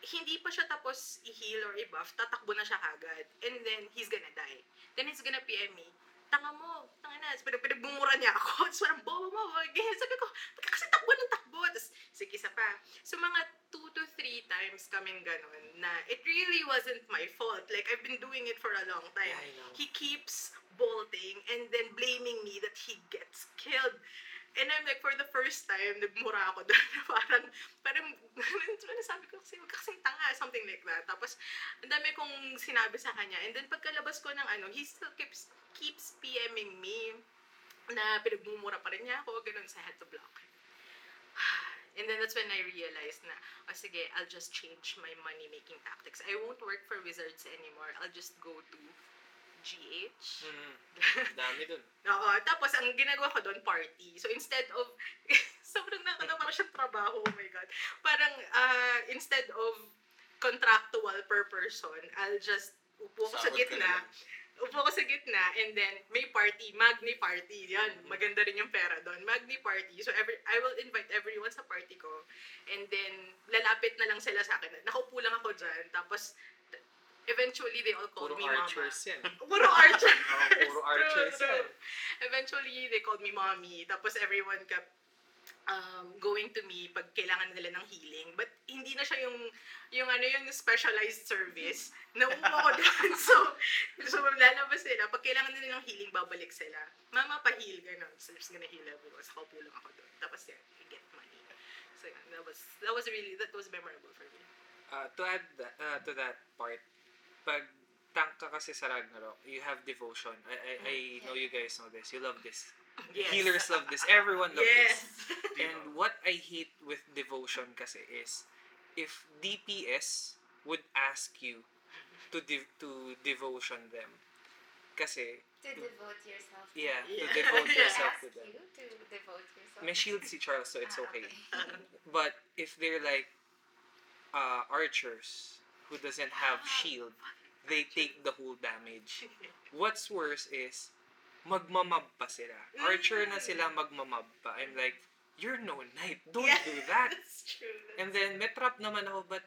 hindi pa siya tapos i-heal or i-buff, tatakbo na siya kagad. And then, he's gonna die. Then, he's gonna PM me, tanga mo, tanga na. Tapos, pinag pinagbumura niya ako. Tapos, parang, bobo mo, ganyan. Sabi ko, kasi takbo ng takbo? Tapos, sige, isa pa. So, mga two to three times kaming ganun na it really wasn't my fault. Like, I've been doing it for a long time. Yeah, I know. He keeps bolting and then blaming me that he gets killed. And I'm like, for the first time, nagmura ako doon. parang, parang, ano sabi ko kasi, huwag ka kasing tanga, something like that. Tapos, ang dami kong sinabi sa kanya. And then, pagkalabas ko ng ano, he still keeps, keeps PMing me na pinagmumura pa rin niya ako, ganun, so I had to block. And then that's when I realized na, oh sige, I'll just change my money-making tactics. I won't work for Wizards anymore. I'll just go to GH. Mhm. Dami dun. Oo, tapos ang ginagawa ko doon, party. So instead of, sobrang nakakatawa parang siyang trabaho, oh my God. Parang, ah, instead of contractual per person, I'll just upo ko sa Sahod gitna. Upo ko sa gitna and then may party, magni party. Yan, maganda rin yung pera doon. Magni party. So every I will invite everyone sa party ko. And then lalapit na lang sila sa akin. Nakaupo lang ako dyan. Tapos eventually they all called Puro me mama. archers yan. Puro archers. Oo, puro archers yan. Eventually, they called me mommy. Tapos everyone kept um, going to me pag kailangan nila ng healing. But hindi na siya yung, yung ano yung specialized service. Naupo ako doon. So, so lalabas sila. Pag kailangan nila ng healing, babalik sila. Mama, pa-heal. Ganun. So, just gonna heal everyone. So, kaupo lang ako doon. Tapos, yeah, I get money. So, yeah, that was, that was really, that was memorable for me. Uh, to add that, uh, to that part, pag tank ka kasi sa Ragnarok, you have devotion. I, I, I know you guys know this. You love this. Yes. Healers love this. Everyone loves Yes. this. And what I hate with devotion kasi is if DPS would ask you to de- to devotion them. Kasi To devote yourself. to yeah, them. to Yeah. devote yourself to them. you to devote yourself. May shield si Charles so it's Ah, okay. But if they're like uh, archers who doesn't have shield, they take the whole damage. What's worse is, magmamab pa sila. Archer na sila magmamab pa. I'm like, you're no knight. Don't Yeah, do that. That's true. And then, may trap naman ako, but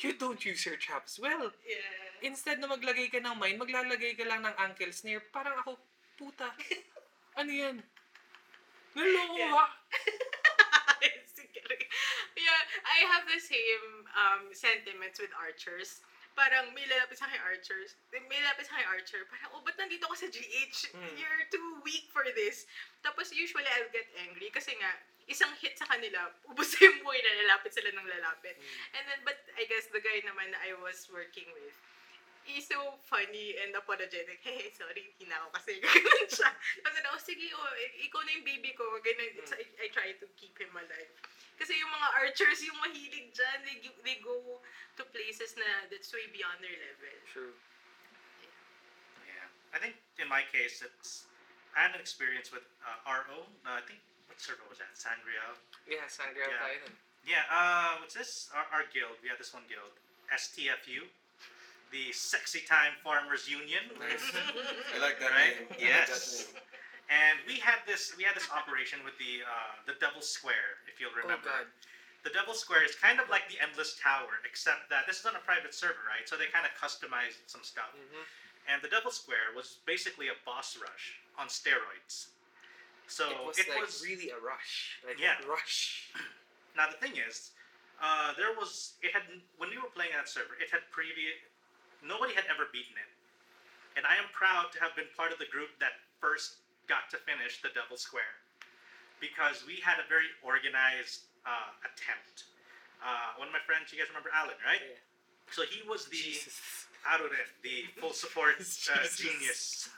you don't use your traps well. yeah. Instead na maglagay ka ng mine, maglalagay ka lang ng ankle snare. Parang ako, puta. Ano yan? Naloko Yeah. ka. yeah, I have the same um, sentiments with archers. Parang may lalapit sa akin archers. May lalapit sa akin archer. Parang, oh, ba't nandito ka sa GH? Hmm. You're too weak for this. Tapos usually I'll get angry kasi nga, isang hit sa kanila, ubos yung buhay na lalapit sila ng lalapit. And then, but I guess the guy naman na I was working with, he's so funny and apologetic. Hey, sorry, hina ako kasi ganun siya. Tapos ako, sige, oh, ik- ikaw na yung baby ko. Ganun, so I, I try to keep him alive. Kasi yung mga archers, yung mahilig dyan, they, gi- they go to places na that's way beyond their level. True. Yeah. I think in my case, it's I had an experience with uh, RO. Uh, I think what server was that? Sangria. Yeah, Sangria Yeah. tayo. Yeah. Uh, what's this? Our, our guild. We had this one guild, STFU, the Sexy Time Farmers Union. I like that Right? name. I like that Yes. name. And we had this we had this operation with the uh, the Devil Square, if you'll remember. Oh god. The Devil Square is kind of like the Endless Tower, except that this is on a private server, right? So they kind of customized some stuff. Mm-hmm. And the Devil Square was basically a boss rush on steroids. So it was it like was really a rush. Like Yeah. rush. now the thing is, uh, there was it had when we were playing that server, it had previous nobody had ever beaten it, and I am proud to have been part of the group that first got to finish the Devil Square because we had a very organized uh, attempt. Uh, one of my friends, you guys remember Alan, right? Yeah. So he was the Jesus. Aruren, the full support uh, genius.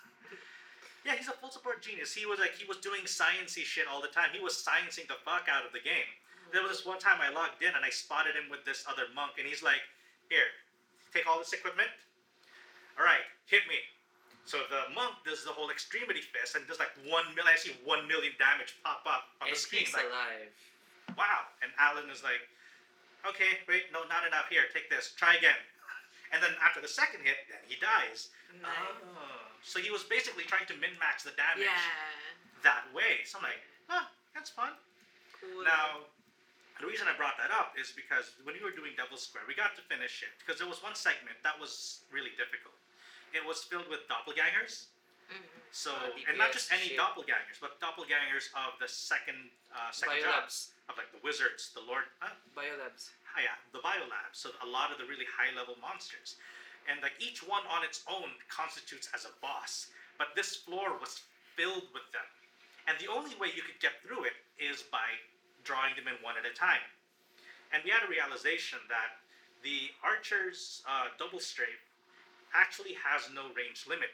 Yeah, he's a full support genius. He was like he was doing sciency shit all the time. He was sciencing the fuck out of the game. There was this one time I logged in and I spotted him with this other monk, and he's like, "Here, take all this equipment. All right, hit me." So the monk does the whole extremity fist and does like one million. I see one million damage pop up on And the screen. he's Like, alive. wow. And Alan is like, okay, wait, no, not enough. Here, take this. Try again. And then after the second hit, then he dies. Nice. Oh. So he was basically trying to min max the damage Yeah. that way. So I'm like, huh, that's fun. Cool. Now, the reason I brought that up is because when we were doing Devil's Square, we got to finish it because there was one segment that was really difficult. It was filled with doppelgangers. Mhm. So, Ah, and not just any shit. doppelgangers, but doppelgangers of the second, uh, second jobs of like the wizards, the lord, uh, Biolabs. Ah, yeah, the biolabs. So a lot of the really high level monsters, and like each one on its own constitutes as a boss. But this floor was filled with them, and the only way you could get through it is by drawing them in one at a time. And we had a realization that the archer's uh, double strafe actually has no range limit.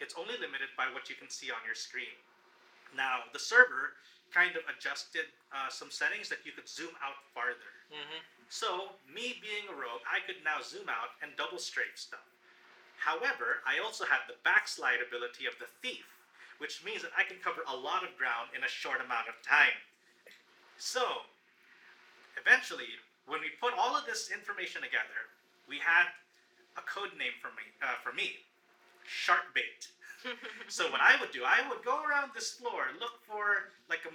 It's only limited by what you can see on your screen. Now, the server kind of adjusted uh, some settings that you could zoom out farther. Mm-hmm. So, me being a rogue, I could now zoom out and double strafe stuff. However, I also have the backslide ability of the thief, which means that I can cover a lot of ground in a short amount of time. So, eventually, when we put all of this information together, we had a code name for me, uh, for me, Shark Bait. So what I would do, I would go around this floor, look for like a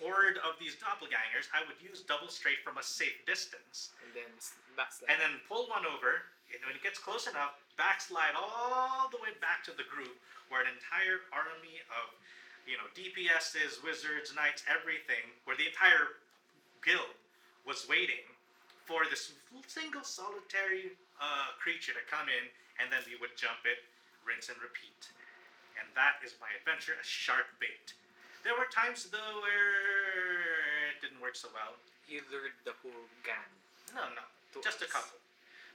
horde of these doppelgangers. I would use double strafe from a safe distance, And then backslide. and then pull one over. And when it gets close enough, backslide all the way back to the group, where an entire army of, you know, DPSs, wizards, knights, everything, where the entire guild was waiting for this single solitary uh, creature to come in, and then we would jump it, rinse and repeat. And that is my adventure as shark bait. There were times though where it didn't work so well. you lured the whole gang. No, no, just a us. couple.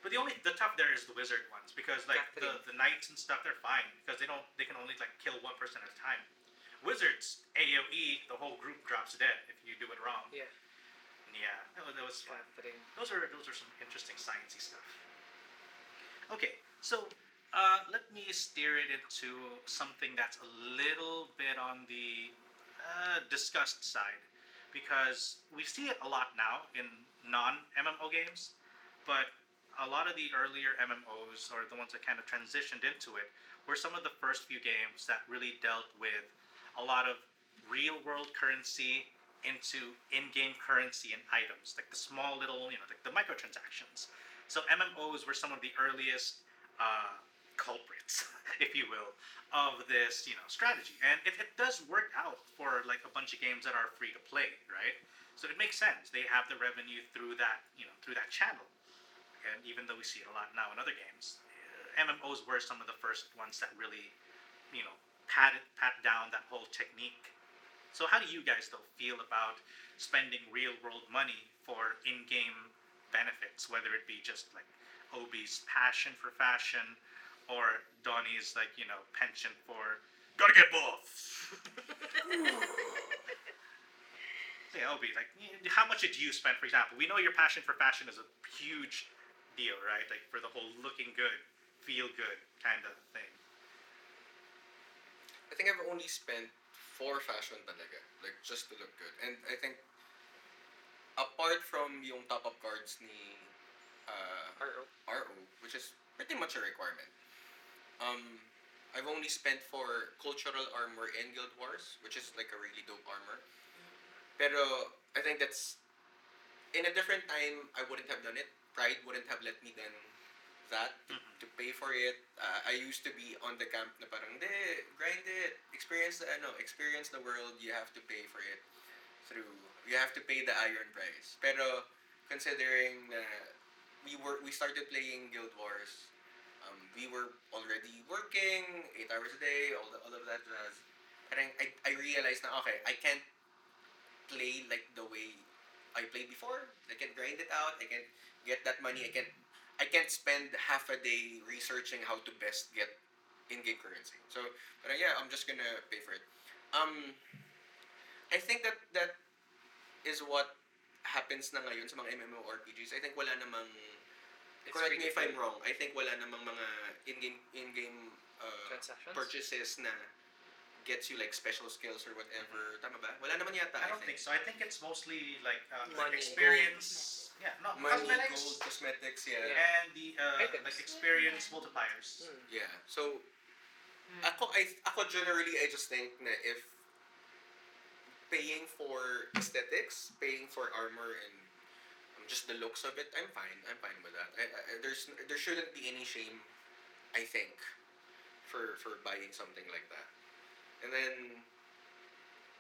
But the only the tough there is the wizard ones because like the, the knights and stuff they're fine because they don't they can only like kill one person at a time. Wizards AOE the whole group drops dead if you do it wrong. Yeah. Yeah, that was, that was fun. Those are those are some interesting sciencey stuff. Okay, so uh, let me steer it into something that's a little bit on the uh, discussed side, because we see it a lot now in non MMO games. but a lot of the earlier MMOs, or the ones that kind of transitioned into it, were some of the first few games that really dealt with a lot of real world currency into in-game currency and items, like the small little, you know, like the microtransactions. So MMOs were some of the earliest uh, culprits, if you will, of this, you know, strategy. And it, it does work out for like a bunch of games that are free to play, right? So it makes sense. They have the revenue through that, you know, through that channel. And even though we see it a lot now in other games, uh, MMOs were some of the first ones that really, you know, pat pat down that whole technique. So how do you guys though feel about spending real world money for in-game benefits, whether it be just like Obi's passion for fashion or Donnie's like, you know, penchant for gotta get buff. yeah, Obi, like how much did you spend, for example? We know your passion for fashion is a huge deal, right? Like for the whole looking good, feel good kind of thing. I think I've only spent for fashion talaga. Like, just to look good. And I think, apart from yung top-up cards ni uh, RO. RO, which is pretty much a requirement, um, I've only spent for cultural armor in Guild Wars, which is like a really dope armor. Pero, I think that's, in a different time, I wouldn't have done it. Pride wouldn't have let me done that to, to pay for it. Uh, I used to be on the camp na parang, de, grind it, experience the, ano, experience the world, you have to pay for it through, you have to pay the iron price. Pero, considering na we were, we started playing Guild Wars, um, we were already working, 8 hours a day, all, the, all of that jazz. Parang, I, I realized na, okay, I can't play like the way I played before. I can grind it out, I can get that money, I can I can't spend half a day researching how to best get in-game currency. So, but yeah, I'm just gonna pay for it. Um, I think that that is what happens na ngayon sa mga MMORPGs. I think wala namang It's correct me if I'm wrong. I think wala namang mga in-game in-game uh, Transactions? purchases na gets you like special skills or whatever. Tama ba? Wala naman yata. I don't think so. I think it's mostly like, uh, like Money. Yeah, no, Money, cosmetics gold, cosmetics, yeah. and the uh, Items. like experience multipliers. Hmm. Yeah. So, Mm. ako, I, ako generally, I just think na if paying for aesthetics, paying for armor, and um, just the looks of it, I'm fine. I'm fine with that. I, I, there's there shouldn't be any shame, I think, for for buying something like that. And then,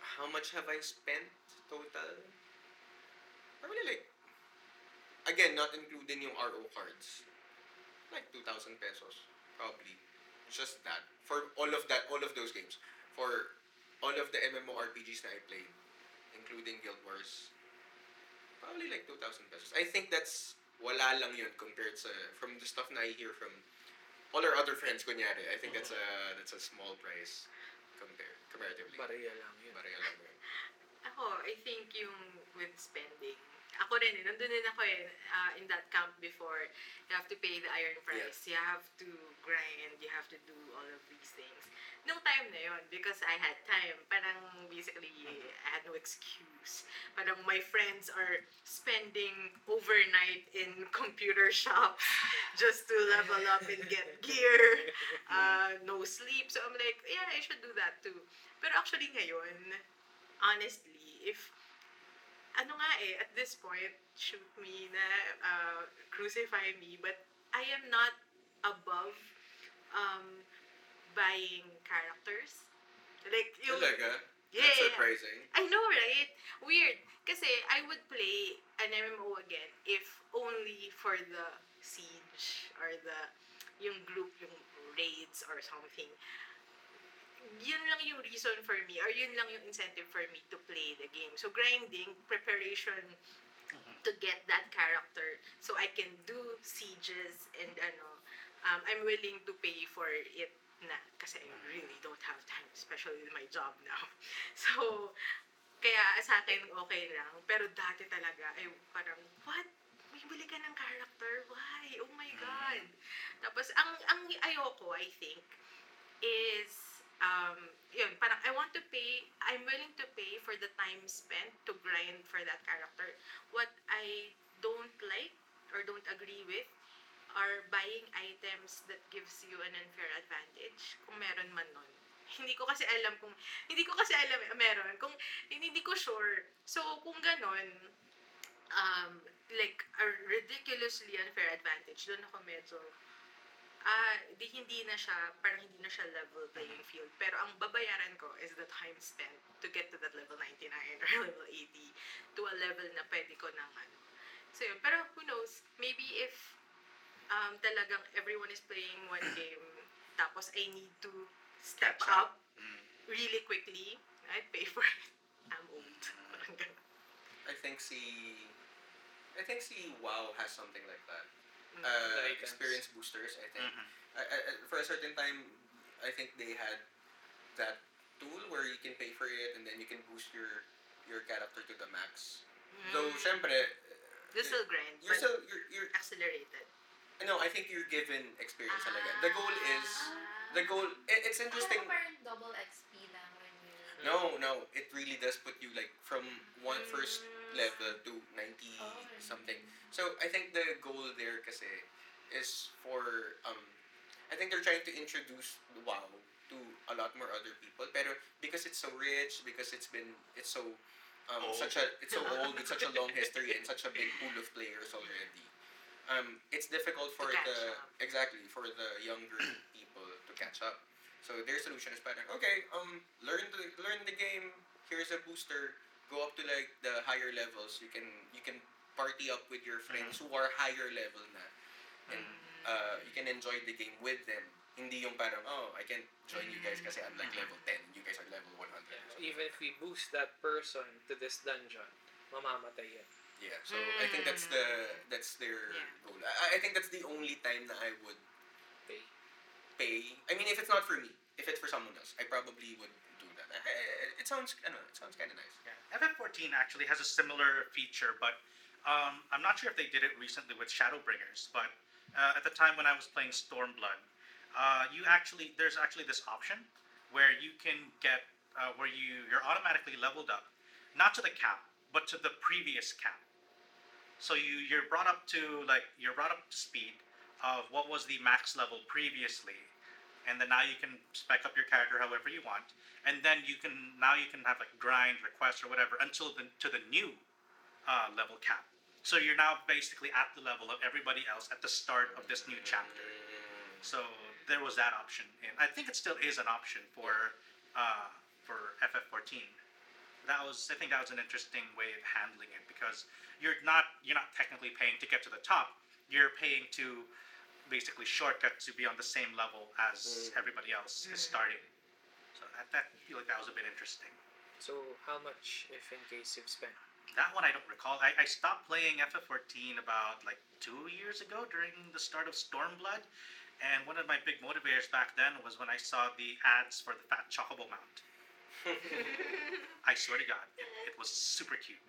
how much have I spent total? Probably like, again, not including yung RO cards, like two thousand pesos probably. Just that for all of that, all of those games, for all of the MMORPGs na I played, including Guild Wars, probably like two thousand pesos. I think that's wala lang yun compared sa from the stuff na I hear from all our other friends. Kunyari, I think that's a that's a small price compared comparatively. Bariya lang yun. Bariya lang yun. Ako, I think yung with spending, ako rin eh, nandun din ako eh, uh, in that camp before, you have to pay the iron price, you have to grind, you have to do all of these things. Nung time na yon because I had time, parang basically, I had no excuse. Parang my friends are spending overnight in computer shops just to level up and get gear, uh, no sleep. So I'm like, yeah, I should do that too. Pero actually ngayon, honestly, if ano nga eh, at this point, shoot me na uh, crucify me, but I am not above um, buying characters. Like, yung... Talaga? Yeah, That's surprising. I know, right? Weird. Kasi I would play an MMO again if only for the siege or the yung group, yung raids or something. Yun lang yung reason for me or yun lang yung incentive for me to play the game. So grinding, preparation to get that character so I can do sieges and ano, um, I'm willing to pay for it na kasi I really don't have time, especially with my job now. So, kaya sa akin okay lang. Pero dati talaga, ay parang, what? May bili ka ng character? Why? Oh my God. Tapos, ang, ang ayoko, I think, is, um, yun, parang I want to pay, I'm willing to pay for the time spent to grind for that character. What I don't like or don't agree with are buying items that gives you an unfair advantage kung meron man nun. Hindi ko kasi alam kung hindi ko kasi alam meron kung hindi ko sure. So kung ganon um like a ridiculously unfair advantage doon ako medyo ah di hindi na siya parang hindi na siya level playing field. Pero ang babayaran ko is the time spent to get to that level 99 or level 80 to a level na pwede ko nang ano. So yun. Pero who knows? Maybe if um talagang everyone is playing one game tapos I need to step Catch up. up really quickly I'd pay for it. I'm old. Parang ganun. I think si I think si WoW has something like that. Mm. Uh, The experience boosters, I think. Mhm. I, I, I- for a certain time, I think they had that tool where you can pay for it and then you can boost your your character to the max. Though, Mm. syempre, This will grind, you're but still you're, you're accelerated. no, I think you're given experience talaga. The goal is the goal. It, it's interesting. Akala ko parang double XP lang when you... No, no, it really does put you like from one first level to 90 Oh. something. So I think the goal there kasi is for um I think they're trying to introduce WoW to a lot more other people. Pero because it's so rich, because it's been it's so um Old. such a it's so old with such a long history and such a big pool of players already. Um, it's difficult for catch the up. exactly for the younger people to catch up. So their solution is parang okay, um, learn the learn the game. Here's a booster. Go up to like the higher levels. You can you can party up with your friends who are higher level na, and uh, you can enjoy the game with them. Hindi yung parang oh I can't join you guys kasi I'm like level 10. You guys are level 100. So, Even if we boost that person to this dungeon, mamamatay yan. yeah. So I think that's the that's their Yeah. goal. I, I think that's the only time that I would Pay. pay. I mean, if it's not for me, if it's for someone else, I probably would it sounds, I know, it sounds kind of nice. Yeah. FF14 actually has a similar feature, but um, I'm not sure if they did it recently with Shadowbringers. But uh, at the time when I was playing Stormblood, uh, you actually there's actually this option where you can get uh, where you you're automatically leveled up, not to the cap, but to the previous cap. So you you're brought up to like you're brought up to speed of what was the max level previously, and then now you can spec up your character however you want, and then you can now you can have like grind requests or whatever until the to the new uh, level cap. So you're now basically at the level of everybody else at the start of this new chapter. So there was that option, and I think it still is an option for uh, for FF14. That was I think that was an interesting way of handling it because you're not you're not technically paying to get to the top. You're paying to basically shortcut to be on the same level as mm-hmm. everybody else is mm-hmm. starting. So that, that I feel like that was a bit interesting. So how much, if in case, you've spent? That one I don't recall. I, I stopped playing FF14 about like two years ago during the start of Stormblood. And one of my big motivators back then was when I saw the ads for the Fat Chocobo mount. I swear to God, it, it was super cute.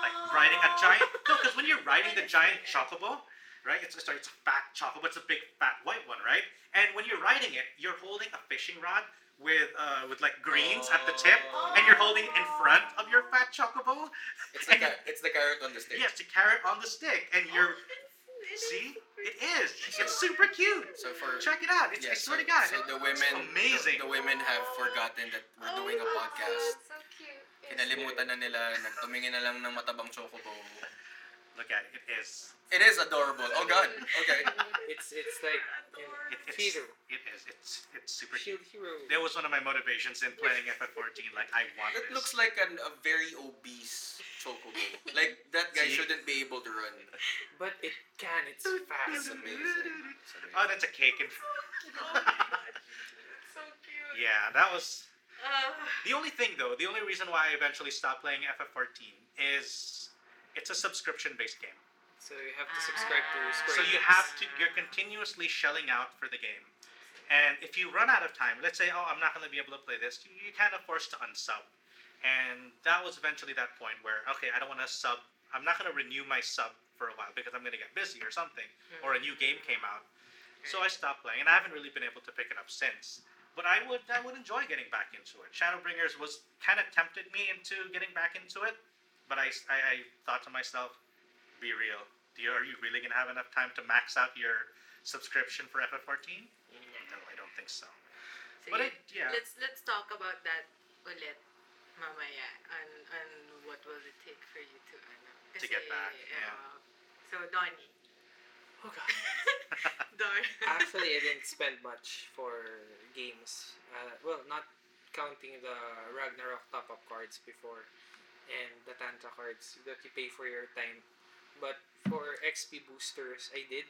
Like riding a giant. No, because when you're riding the giant chocobo, right? It's sorry, it's a fat chocobo. It's a big fat white one, right? And when you're riding it, you're holding a fishing rod with uh with like greens at the tip, and you're holding in front of your fat chocobo. It's the, ca- it's the carrot on the stick. Yes, the carrot on the stick, and you're see, it is. It's super cute. So for Check it out. It's, I yeah, swear so, to God, so it- the it's women, amazing. The, the women have forgotten that we're doing a podcast. so cute. Kinalimutan na nila, nagtumingin na lang ng matabang chocobo. Look at it. It is. It is adorable. Oh God. Okay. It's it's like It, it's. Hero. It is. It's. It's super cute. Hero. That was one of my motivations in playing FF14. Like I want It this. looks like an, a very obese chocobo. Like that guy See? shouldn't be able to run. But it can. It's It's fast. amazing. It's amazing. Oh, that's a cake. And so cute. yeah, that was Uh, the only thing though. The only reason why I eventually stopped playing FF14 is it's a subscription-based game. So you have to ah. subscribe to Square So you Enix. have to. You're continuously shelling out for the game. And if you run out of time, let's say, oh, I'm not going to be able to play this, you, you're kind of forced to unsub. And that was eventually that point where, okay, I don't want to sub. I'm not going to renew my sub for a while because I'm going to get busy or something, or a hmm. new game came out. So I stopped playing, and I haven't really been able to pick it up since. But I would, I would enjoy getting back into it. Shadowbringers was kind of tempted me into getting back into it, but I, I, I thought to myself, be real. Do you, are you really gonna have enough time to max out your subscription for FF14? No, I don't think so. Sige, But it, yeah, let's let's talk about that ulit mamaya on on what will it take for you to ano. To get back, yeah. uh, so Donnie. Oh god. Don. Actually, I didn't spend much for games. Uh, well, not counting the Ragnarok top-up cards before and the Tantra cards that you pay for your time. But for XP boosters, I did.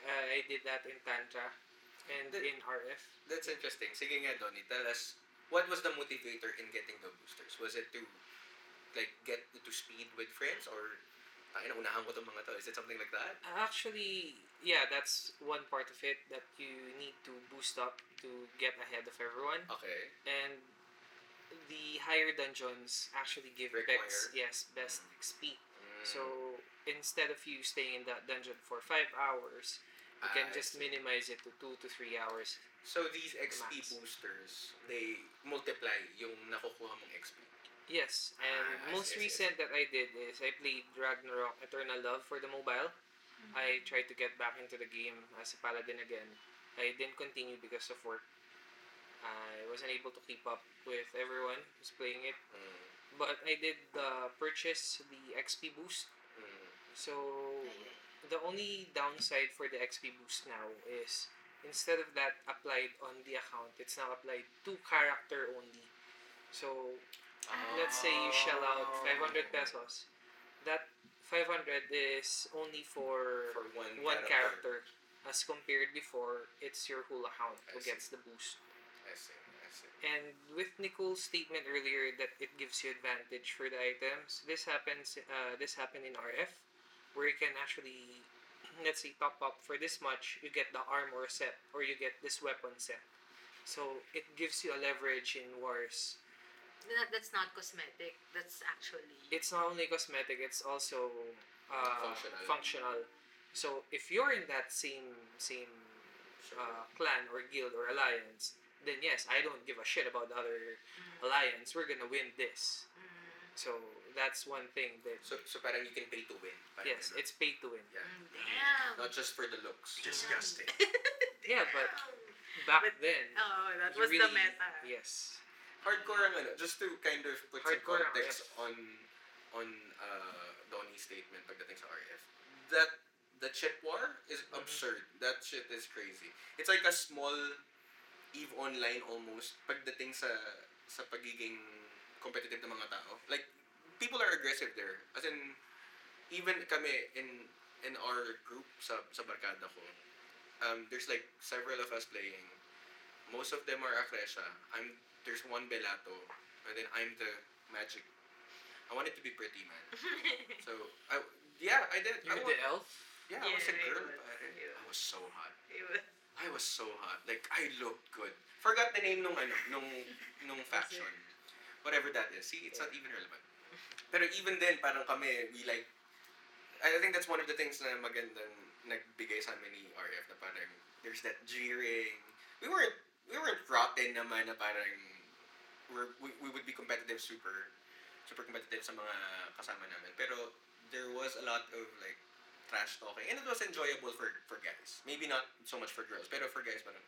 Uh, I did that in Tantra and The- in RF. That's interesting. Sige nga, Donnie, tell us, what was the motivator in getting the boosters? Was it to, like, get to speed with friends? Or, ay, naunahan ko itong mga to. Is it something like that? Actually, yeah, that's one part of it that you need to boost up to get ahead of everyone. Okay. And the higher dungeons actually give Require. Bex, yes, best XP. So instead of you staying in that dungeon for five hours, you can I just see. minimize it to two to three hours. So these XP Max. boosters, they multiply yung nakukuha mong XP. Yes, and Ah, I most see, I see, I recent that I did is I played Ragnarok Eternal Love for the mobile. I tried to get back into the game as a paladin again. I didn't continue because of work. I wasn't able to keep up with everyone who's playing it, Mm, but I did uh, purchase the XP boost. mm. So the only downside for the XP boost now is instead of that applied on the account, it's now applied to character only. So let's say you shell out 500 pesos. That 500 is only for, For one, one character. character. As compared before, it's your whole account I who see. gets the boost. I see. And with Nicole's statement earlier that it gives you advantage for the items, this happens. Uh, this happened in RF, where you can actually, let's say, top up for this much, you get the armor set or you get this weapon set. So it gives you a leverage in wars. That, that's not cosmetic. That's actually. It's not only cosmetic; it's also uh, Functional. functional. So if you're in that same same uh, clan or guild or alliance, then yes, I don't give a shit about the other Mm, alliance. We're gonna win this. mm, So that's one thing that so, so parang you can pay to win. Parang yes, ganun. it's pay to win. Yeah. mm, Damn. Not just for the looks. disgusting. Yeah, but back But- then, Oh, that you was the really- meta. yes, Hardcore ang ano, just to kind of put Hardcore some ang context on on uh, Donnie's statement pagdating sa RF. That the chip war is Mhm. absurd. That shit is crazy. It's like a small EVE Online almost pagdating sa sa pagiging competitive ng mga tao. Like people are aggressive there. As in even kami in in our group sa sa barkada ko. Um, there's like several of us playing. Most of them are Accretia. I'm there's one Bellato, and then I'm the magic. I wanted to be pretty, man. So I yeah, I did. I you're wa- the elf. yeah, I was a girl, it was- yeah. I was so hot. It was- I was so hot. Like I looked good. Forgot the name nung ano, nung nung faction. Whatever that is. See, it's not even relevant. Pero even then, parang kami, we like, I think that's one of the things na magandang nagbigay sa amin ni RF na parang there's that jeering. We weren't, we weren't rotten naman na parang we're, we, we would be competitive super, super competitive sa mga kasama namin. Pero there was a lot of like trash talking and it was enjoyable for for guys. Maybe not so much for girls, pero for guys parang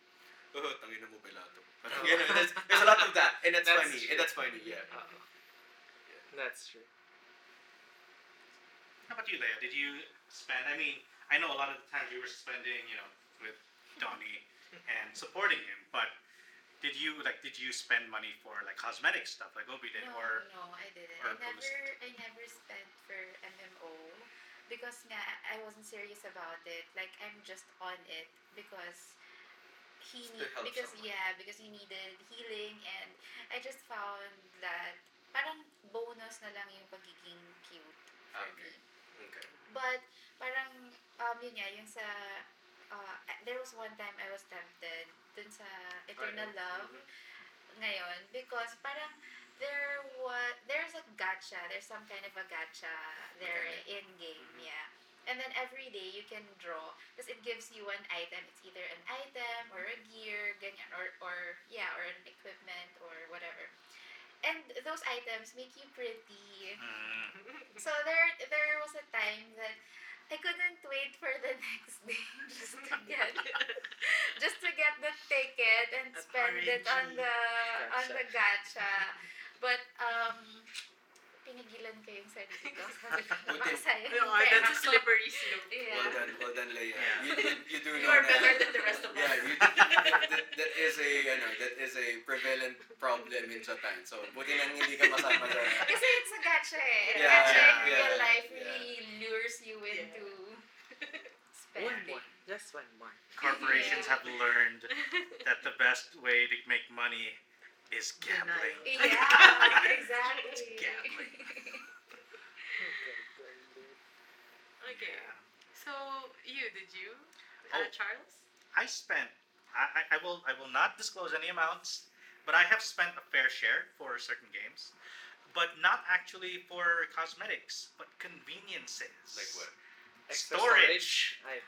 oh, tangin na mo Bellato. Parang ganun. That's- There's a lot of that and that's, That's funny. true. And that's funny, yeah. Uh, that's true. How about you, Leia? Did you spend? I mean, I know a lot of the times you were spending, you know, with Donnie and supporting him, but did you like? Did you spend money for like cosmetic stuff, like Obi did, no, or no, I didn't. or I never. I never spent for MMO because nga I wasn't serious about it. Like I'm just on it because he need, because someone. yeah because he needed healing and I just found that parang bonus na lang yung pagiging cute for Okay. me. Okay. But parang um yun nga yung sa uh, there was one time I was tempted dun sa Eternal? Love Mhm. ngayon because parang there was there's a gacha there's some kind of a gacha there Mechanic. in game Mhm. yeah. And then every day you can draw because it gives you an item. It's either an item or a gear ganyan or or yeah or an equipment or whatever. And those items make you pretty. Mm, so there there was a time that I couldn't wait for the next day just to get just to get the ticket and spend it on the on the gacha. But um pinigilan ko yung sarili ko. Sabi ko, Buti. "Masaya Oh, that's a ko." slippery slope. Yeah. Well done, well done, Leia. Yeah. You, you, you do You know are na- better than the rest of us. Yeah, you, that, that is a ano, that is a prevalent problem in Japan. So, buti nang hindi ka masama sa Kasi it's a gacha eh. Yeah, gacha in yeah, real yeah, life yeah. really lures you Yeah. into One spending. more. Just one more. Corporations have learned that the best way to make money is gambling. Denial. Yeah, exactly. It's gambling. Okay. So you did you, Oh. uh, Charles? I spent. I, I, I will. I will not disclose any amounts, but I have spent a fair share for certain games, but not actually for cosmetics, but conveniences. Like what? Extra Storage. I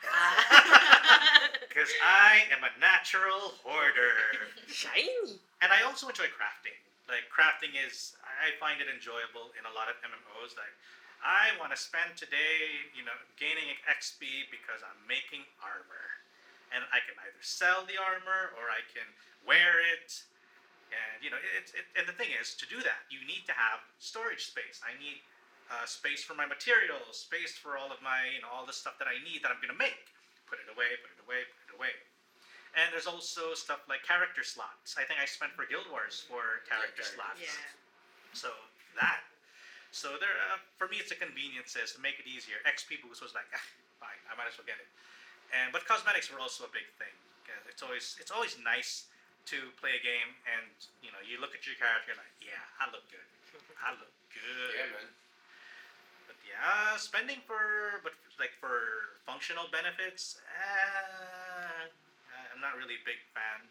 Because I am a natural hoarder, Shiny. and I also enjoy crafting. Like crafting is, I find it enjoyable in a lot of MMOs. Like, I want to spend today, you know, gaining XP because I'm making armor, and I can either sell the armor or I can wear it. And you know, it, it, and the thing is, to do that, you need to have storage space. I need uh, space for my materials, space for all of my, you know, all the stuff that I need that I'm gonna make. Put it away, put it away, put it away. And there's also stuff like character slots. I think I spent for Guild Wars for character character. slots. yeah. So that. So there, uh, for me, it's a conveniences to make it easier. XP boost was like, ah, fine, I might as well get it. And but cosmetics were also a big thing. It's always it's always nice to play a game and you know you look at your character you're like, yeah, I look good. I look good. Yeah, man. But yeah, spending for but like for functional benefits, uh, I'm not really a big fan.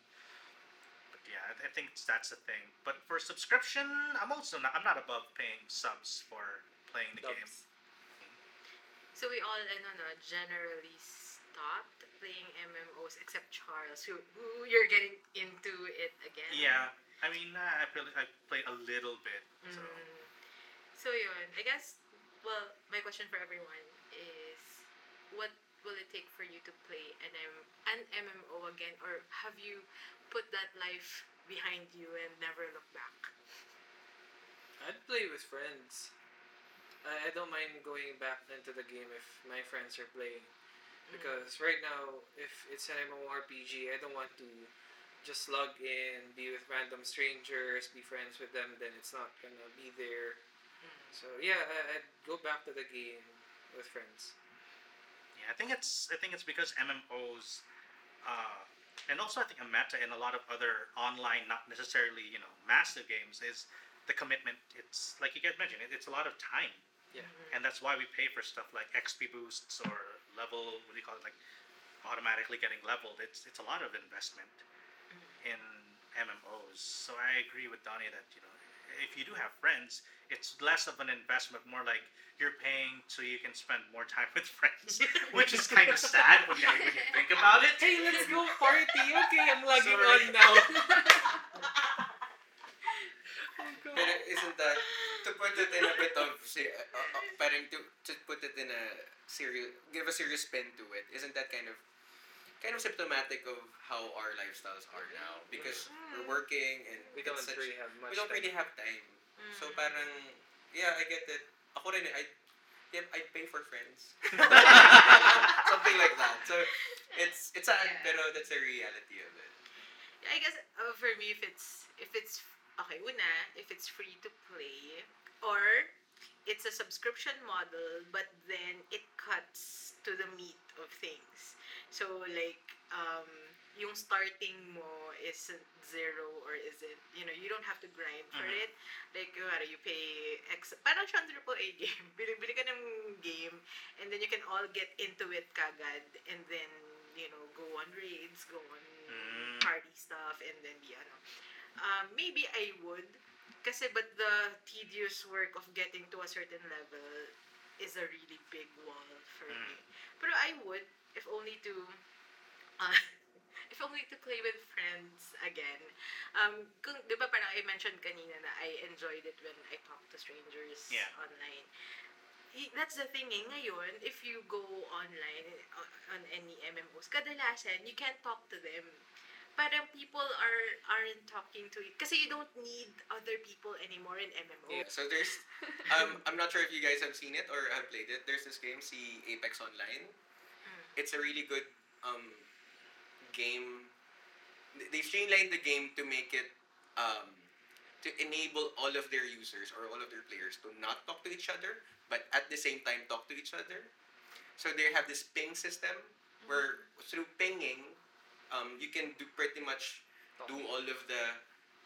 But yeah, I, I think that's the thing. But for subscription, I'm also not. I'm not above paying subs for playing the game. So we all, I don't know, generally stopped playing MMOs except Charles, who, who you're getting into it again. Yeah, I mean, I played, I played a little bit. So Mm. So yun, I guess, well, my question for everyone is, what will it take for you to play an, M- an MMO again? Or have you put that life behind you and never look back? I'd play with friends. I, I don't mind going back into the game if my friends are playing. Mm. Because right now, if it's an MMORPG, I don't want to just log in, be with random strangers, be friends with them, then it's not gonna be there. So yeah, I, I'd go back to the game with friends. yeah, I think it's I think it's because MMOs, uh, and also I think a meta in a lot of other online, not necessarily you know massive games is the commitment. It's like you guys mentioned, it, it's a lot of time. Yeah. and that's why we pay for stuff like XP boosts or level. What do you call it? Like automatically getting leveled. It's it's a lot of investment in MMOs. So I agree with Donnie that you know if you do have friends, it's less of an investment, more like you're paying so you can spend more time with friends, which is kind of sad when you, when you think about it. Hey, let's go party! Okay, I'm logging Sorry. on now. Pero isn't that to put it in a bit of se- uh, uh, parang to to put it in a serious give a serious spin to it isn't that kind of kind of symptomatic of how our lifestyles are now because we're working and we don't such- really have much we don't time. really have time Mm. so parang yeah I get it ako rin I yep I pay for friends something like that so it's it's sad Yeah. pero that's the reality of it I guess uh, for me, if it's if it's okay, una, if it's free to play, or it's a subscription model, but then it cuts to the meat of things. So like, um, yung starting mo isn't zero or isn't, you know, you don't have to grind for Mhm. it. Like, kumari, you pay X, parang siyang triple A game. Bili-bili ka ng game, and then you can all get into it kagad, and then, you know, go on raids, go on Mm. party stuff, and then be ano. Um, maybe I would, kasi but the tedious work of getting to a certain level is a really big wall for me. Pero I would, if only to, uh, if only to play with friends again. Um, kung, di ba parang I mentioned kanina na I enjoyed it when I talk to strangers Yeah. online. That's the thing eh, ngayon, if you go online on any MMOs, kadalasan, you can't talk to them. Parang people are aren't talking to it. Kasi you don't need other people anymore in MMO. Yeah, so there's, um, I'm not sure if you guys have seen it or have played it. There's this game, see Apex Online. It's a really good um, game. They streamlined the game to make it, um, to enable all of their users or all of their players to not talk to each other, but at the same time talk to each other. So they have this ping system where through pinging, um, you can do pretty much do all of the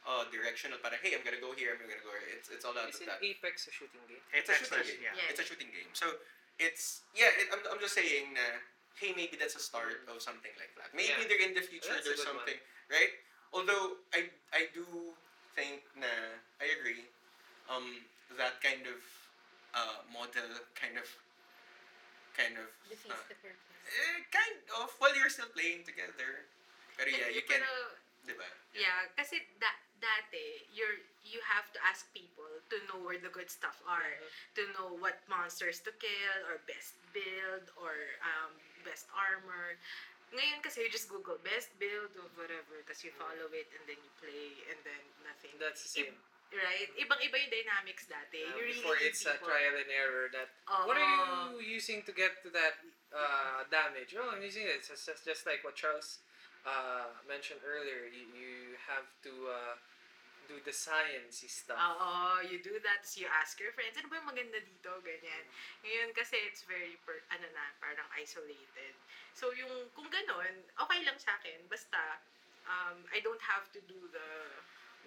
uh, directional para hey I'm gonna go here I'm gonna go here it's it's all out Is of it that Apex a shooting game? It's a excellent. shooting Yeah. Yeah. it's a shooting game so it's yeah it, I'm, I'm just saying na hey maybe that's a start of something like that maybe Yeah. there in the future That's there's good one. something right although I I do think na I agree um that kind of uh, model kind of kind of Defeats uh, the purpose. eh, kind of while you're still playing together pero yeah you can Pero, diba Yeah, kasi da- dati, you're, you have to ask people to know where the good stuff are. To know what monsters to kill, or best build, or um, best armor. Ngayon kasi you just Google best build or whatever, tapos you follow it and then you play and then nothing. That's the same. Right? Ibang-iba yung dynamics dati. Uh, you really before it's a trial and error that Oo. what are you using to get to that uh, damage? Oh, I'm using it. It's just, just like what Charles uh, mentioned earlier. You, you have to uh, do the sciencey stuff. Oo, you do that, tapos you ask your friends, ano ba yung maganda dito, ganyan. Ngayon kasi it's very, per, ano na, parang isolated. So yung, kung ganon, okay lang sa akin, basta, um, I don't have to do the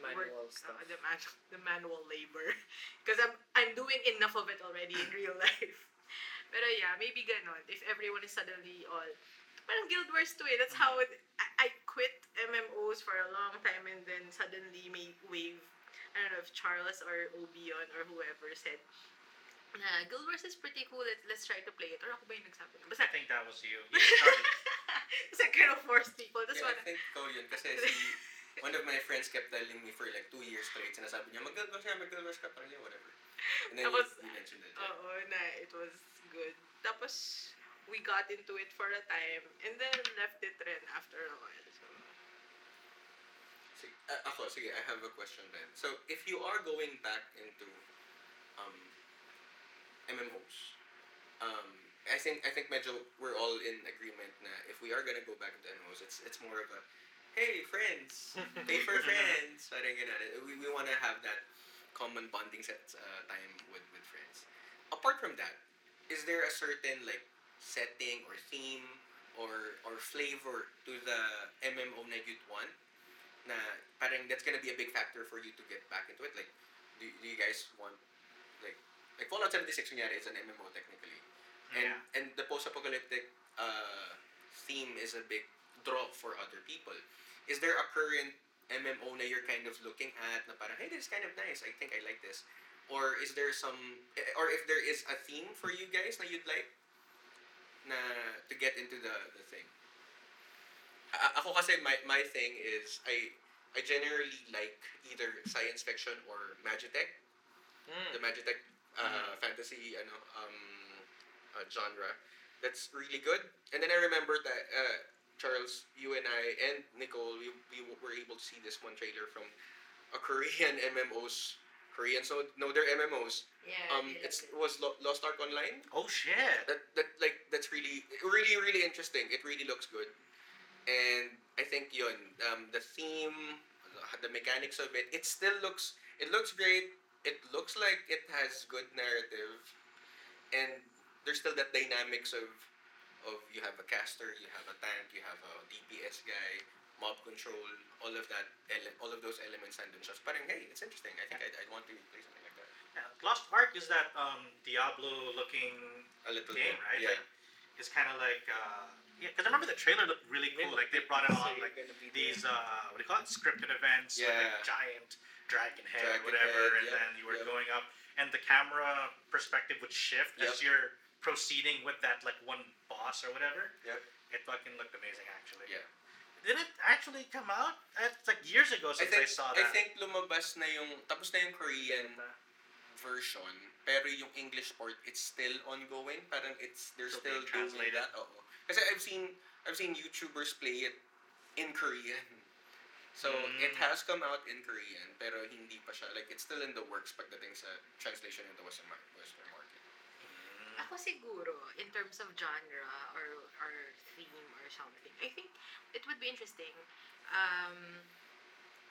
Manual work, stuff. uh, the, man- the manual labor. Because I'm, I'm doing enough of it already in real life. Pero yeah, maybe ganon, if everyone is suddenly all, parang Guild Wars 2 eh, that's how it, I, I quit MMOs for a long time and then suddenly may wave, I don't know if Charles or Obion or whoever said, na Guild Wars is pretty cool, let's, let's try to play it. Or ako ba yung nagsabi? nun? Basta, I think that was you. You started. Kasi I kind of forced people. That's yeah, what, I think ko yun kasi si one of my friends kept telling me for like two years straight sinasabi niya mag-Guild Wars ka mag-Guild Wars ka parang yeah whatever and then Tapos, you, you mentioned it Oo, na it was good. Tapos, we got into it for a time and then left it rin after a while. Sige, uh, ako, sige, I have a question then. So, if you are going back into um, MMOs, um, I think I think medyo we're all in agreement na if we are gonna go back into MMOs, it's it's more of a hey friends, play for friends, parang ganun. We, we wanna have that common bonding set uh, time with with friends. Apart from that, is there a certain like setting or theme or or flavor to the MMO na you'd want? Na parang that's gonna be a big factor for you to get back into it? Like, do, do you guys want, like, like Fallout 76 kunyari is an MMO technically. And, Yeah. and the post-apocalyptic uh, theme is a big draw for other people. Is there a current MMO na you're kind of looking at na parang, hey, this is kind of nice, I think I like this. Or is there some, or if there is a theme for you guys na you'd like na to get into the, the thing? A- ako kasi my my thing is I I generally like either science fiction or magitech, Mm. the magitech uh, fantasy ano um uh, genre. That's really good. And then I remember that uh, Charles, you and I and Nicole, we, we were able to see this one trailer from a Korean MMOs. Korean, so no, they're MMOs. yeah. Um, it's it was Lo- Lost Ark Online Oh shit! that that like that's really really really interesting. It really looks good, and I think yun um, the theme, the mechanics of it, it still looks it looks great. It looks like it has good narrative, and there's still that dynamics of of you have a caster, you have a tank, you have a DPS guy, mob control, all of that, ele- all of those elements siya. So parang, hey, it's interesting. I think I'd, I'd want to play something like that. Yeah, Lost Ark is that um, Diablo-looking A little game, bit, right? Yeah. Like, it's kind of like uh, yeah, because I remember the trailer looked really cool. Like they brought it on like these uh, what do you call it? Scripted events with like Yeah. giant dragon head, Dragon whatever, head, and yep, then you were yep. going up, and the camera perspective would shift as you're proceeding with that like one boss or whatever. Yep. It fucking looked amazing, actually. Yeah. Did it actually come out? It's like years ago I since I, think, saw that. I think lumabas na yung, tapos na yung Korean version, pero yung English port, it's still ongoing. Parang it's, they're So still doing that. Oo. Kasi I've seen I've seen YouTubers play it in Korean. So Mm. it has come out in Korean, pero hindi pa siya like it's still in the works pagdating sa translation into Western Western market. Ako siguro, in terms of genre or or theme or something, I think it would be interesting. Um,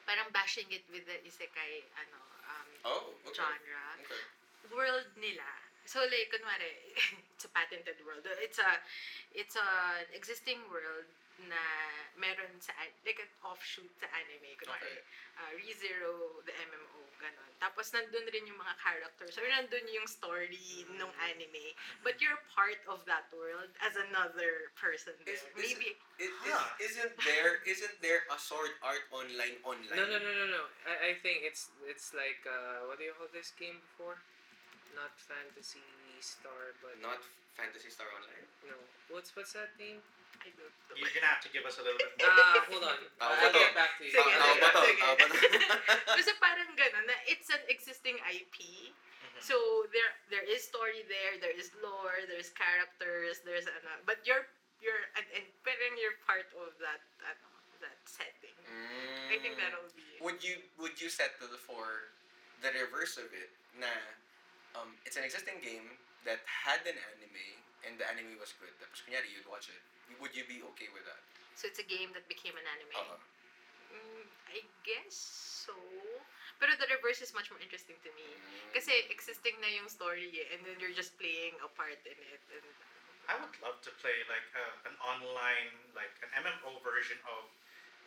parang bashing it with the isekai ano um, Oh, okay. genre. Okay. world nila. So like kunwari, it's a patented world. It's a it's a existing world na meron sa like an offshoot sa anime kunwari. Uh, ReZero, the MMO, ganon. Tapos nandun rin yung mga characters. Or nandun yung story nung anime. But you're part of that world as another person there. Is- is- Maybe Is, Huh. is, isn't there isn't there a sword art online online? No, no, no, no, no. I, I think it's it's like uh, what do you call this game before? Not Phantasy Star, but Not Phantasy Star Online. no. What's what's that name? I don't know. You're gonna have to give us a little bit more. Ah, hold on. Ah, I'll bato. get back to you. Sige, Tao- sige, tao sige. Tao ba to? Kasi parang ganun, na it's an existing IP. Mhm. So there there is story there, there is lore, there's characters, there's ano, but you're you're and, and parang you're part of that ano, that setting. I think Mm. that'll be It. Would you would you settle for the reverse of it? Na um, it's an existing game that had an anime and the anime was good. Tapos kunyari you'd watch it. Would you be okay with that? so it's a game that became an anime. Uh-huh. Mm, I guess so. Pero the reverse is much more interesting to me. Kasi existing na yung story eh, and then you're just playing a part in it. And, I would love to play like uh, an online, like an MMO version of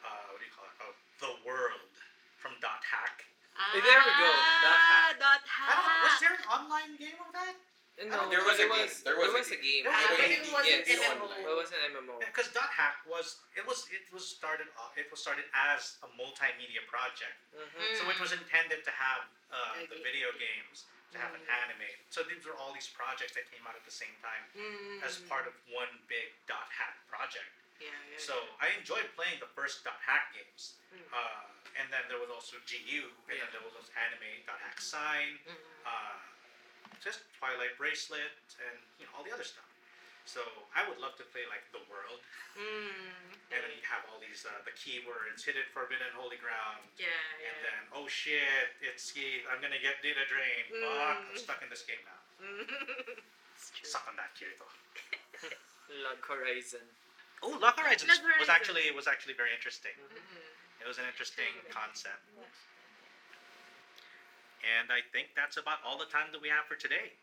uh, what do you call it? Of the world from Dot Hack. Ah, Hey, there we go. Dot hack. Dot I was there an online game of that? No, there was a there game. was, There was a was a game. game. Pero but hindi- it wasn't yes, MMO. online. It was an MMO. Because Dot Hack was it was it was started off, it was started as a multimedia project. Mhm. So it was intended to have uh, the video games, to have an Mm. anime. So these were all these projects that came out at the same time Mm. as part of one big Dot Hack project. Yeah, yeah, So I enjoyed playing the first Dot Hack games. Mm. Uh, and then there was also GU, and then there was also anime Dot Hack Sign, Mm. uh, just Twilight Bracelet, and you know all the other stuff. So I would love to play like the world, Mm. and then you have all these uh, the keywords: hidden, forbidden, holy ground, Yeah, yeah. and then oh shit, it's I'm gonna get data drained. Fuck, I'm Mm. stuck in this game now. it's true. Suck on that, Kirito. Log Horizon. Oh, Log Horizons was Horizon. actually was actually very interesting. Mm. It was an interesting concept. And I think that's about all the time that we have for today.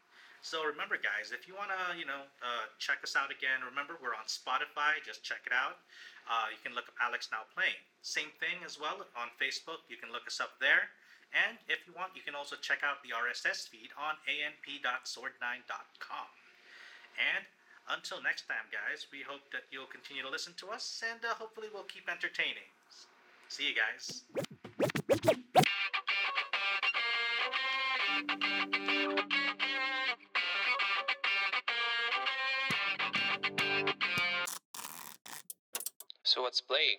So remember, guys, if you want to, you know, uh, check us out again, remember we're on Spotify. Just check it out. Uh, you can look up Alex Now Playing. Same thing as well on Facebook. You can look us up there. And if you want, you can also check out the RSS feed on anp.sword9.com. And until next time, guys, we hope that you'll continue to listen to us and uh, hopefully we'll keep entertaining. See you guys. So what's playing?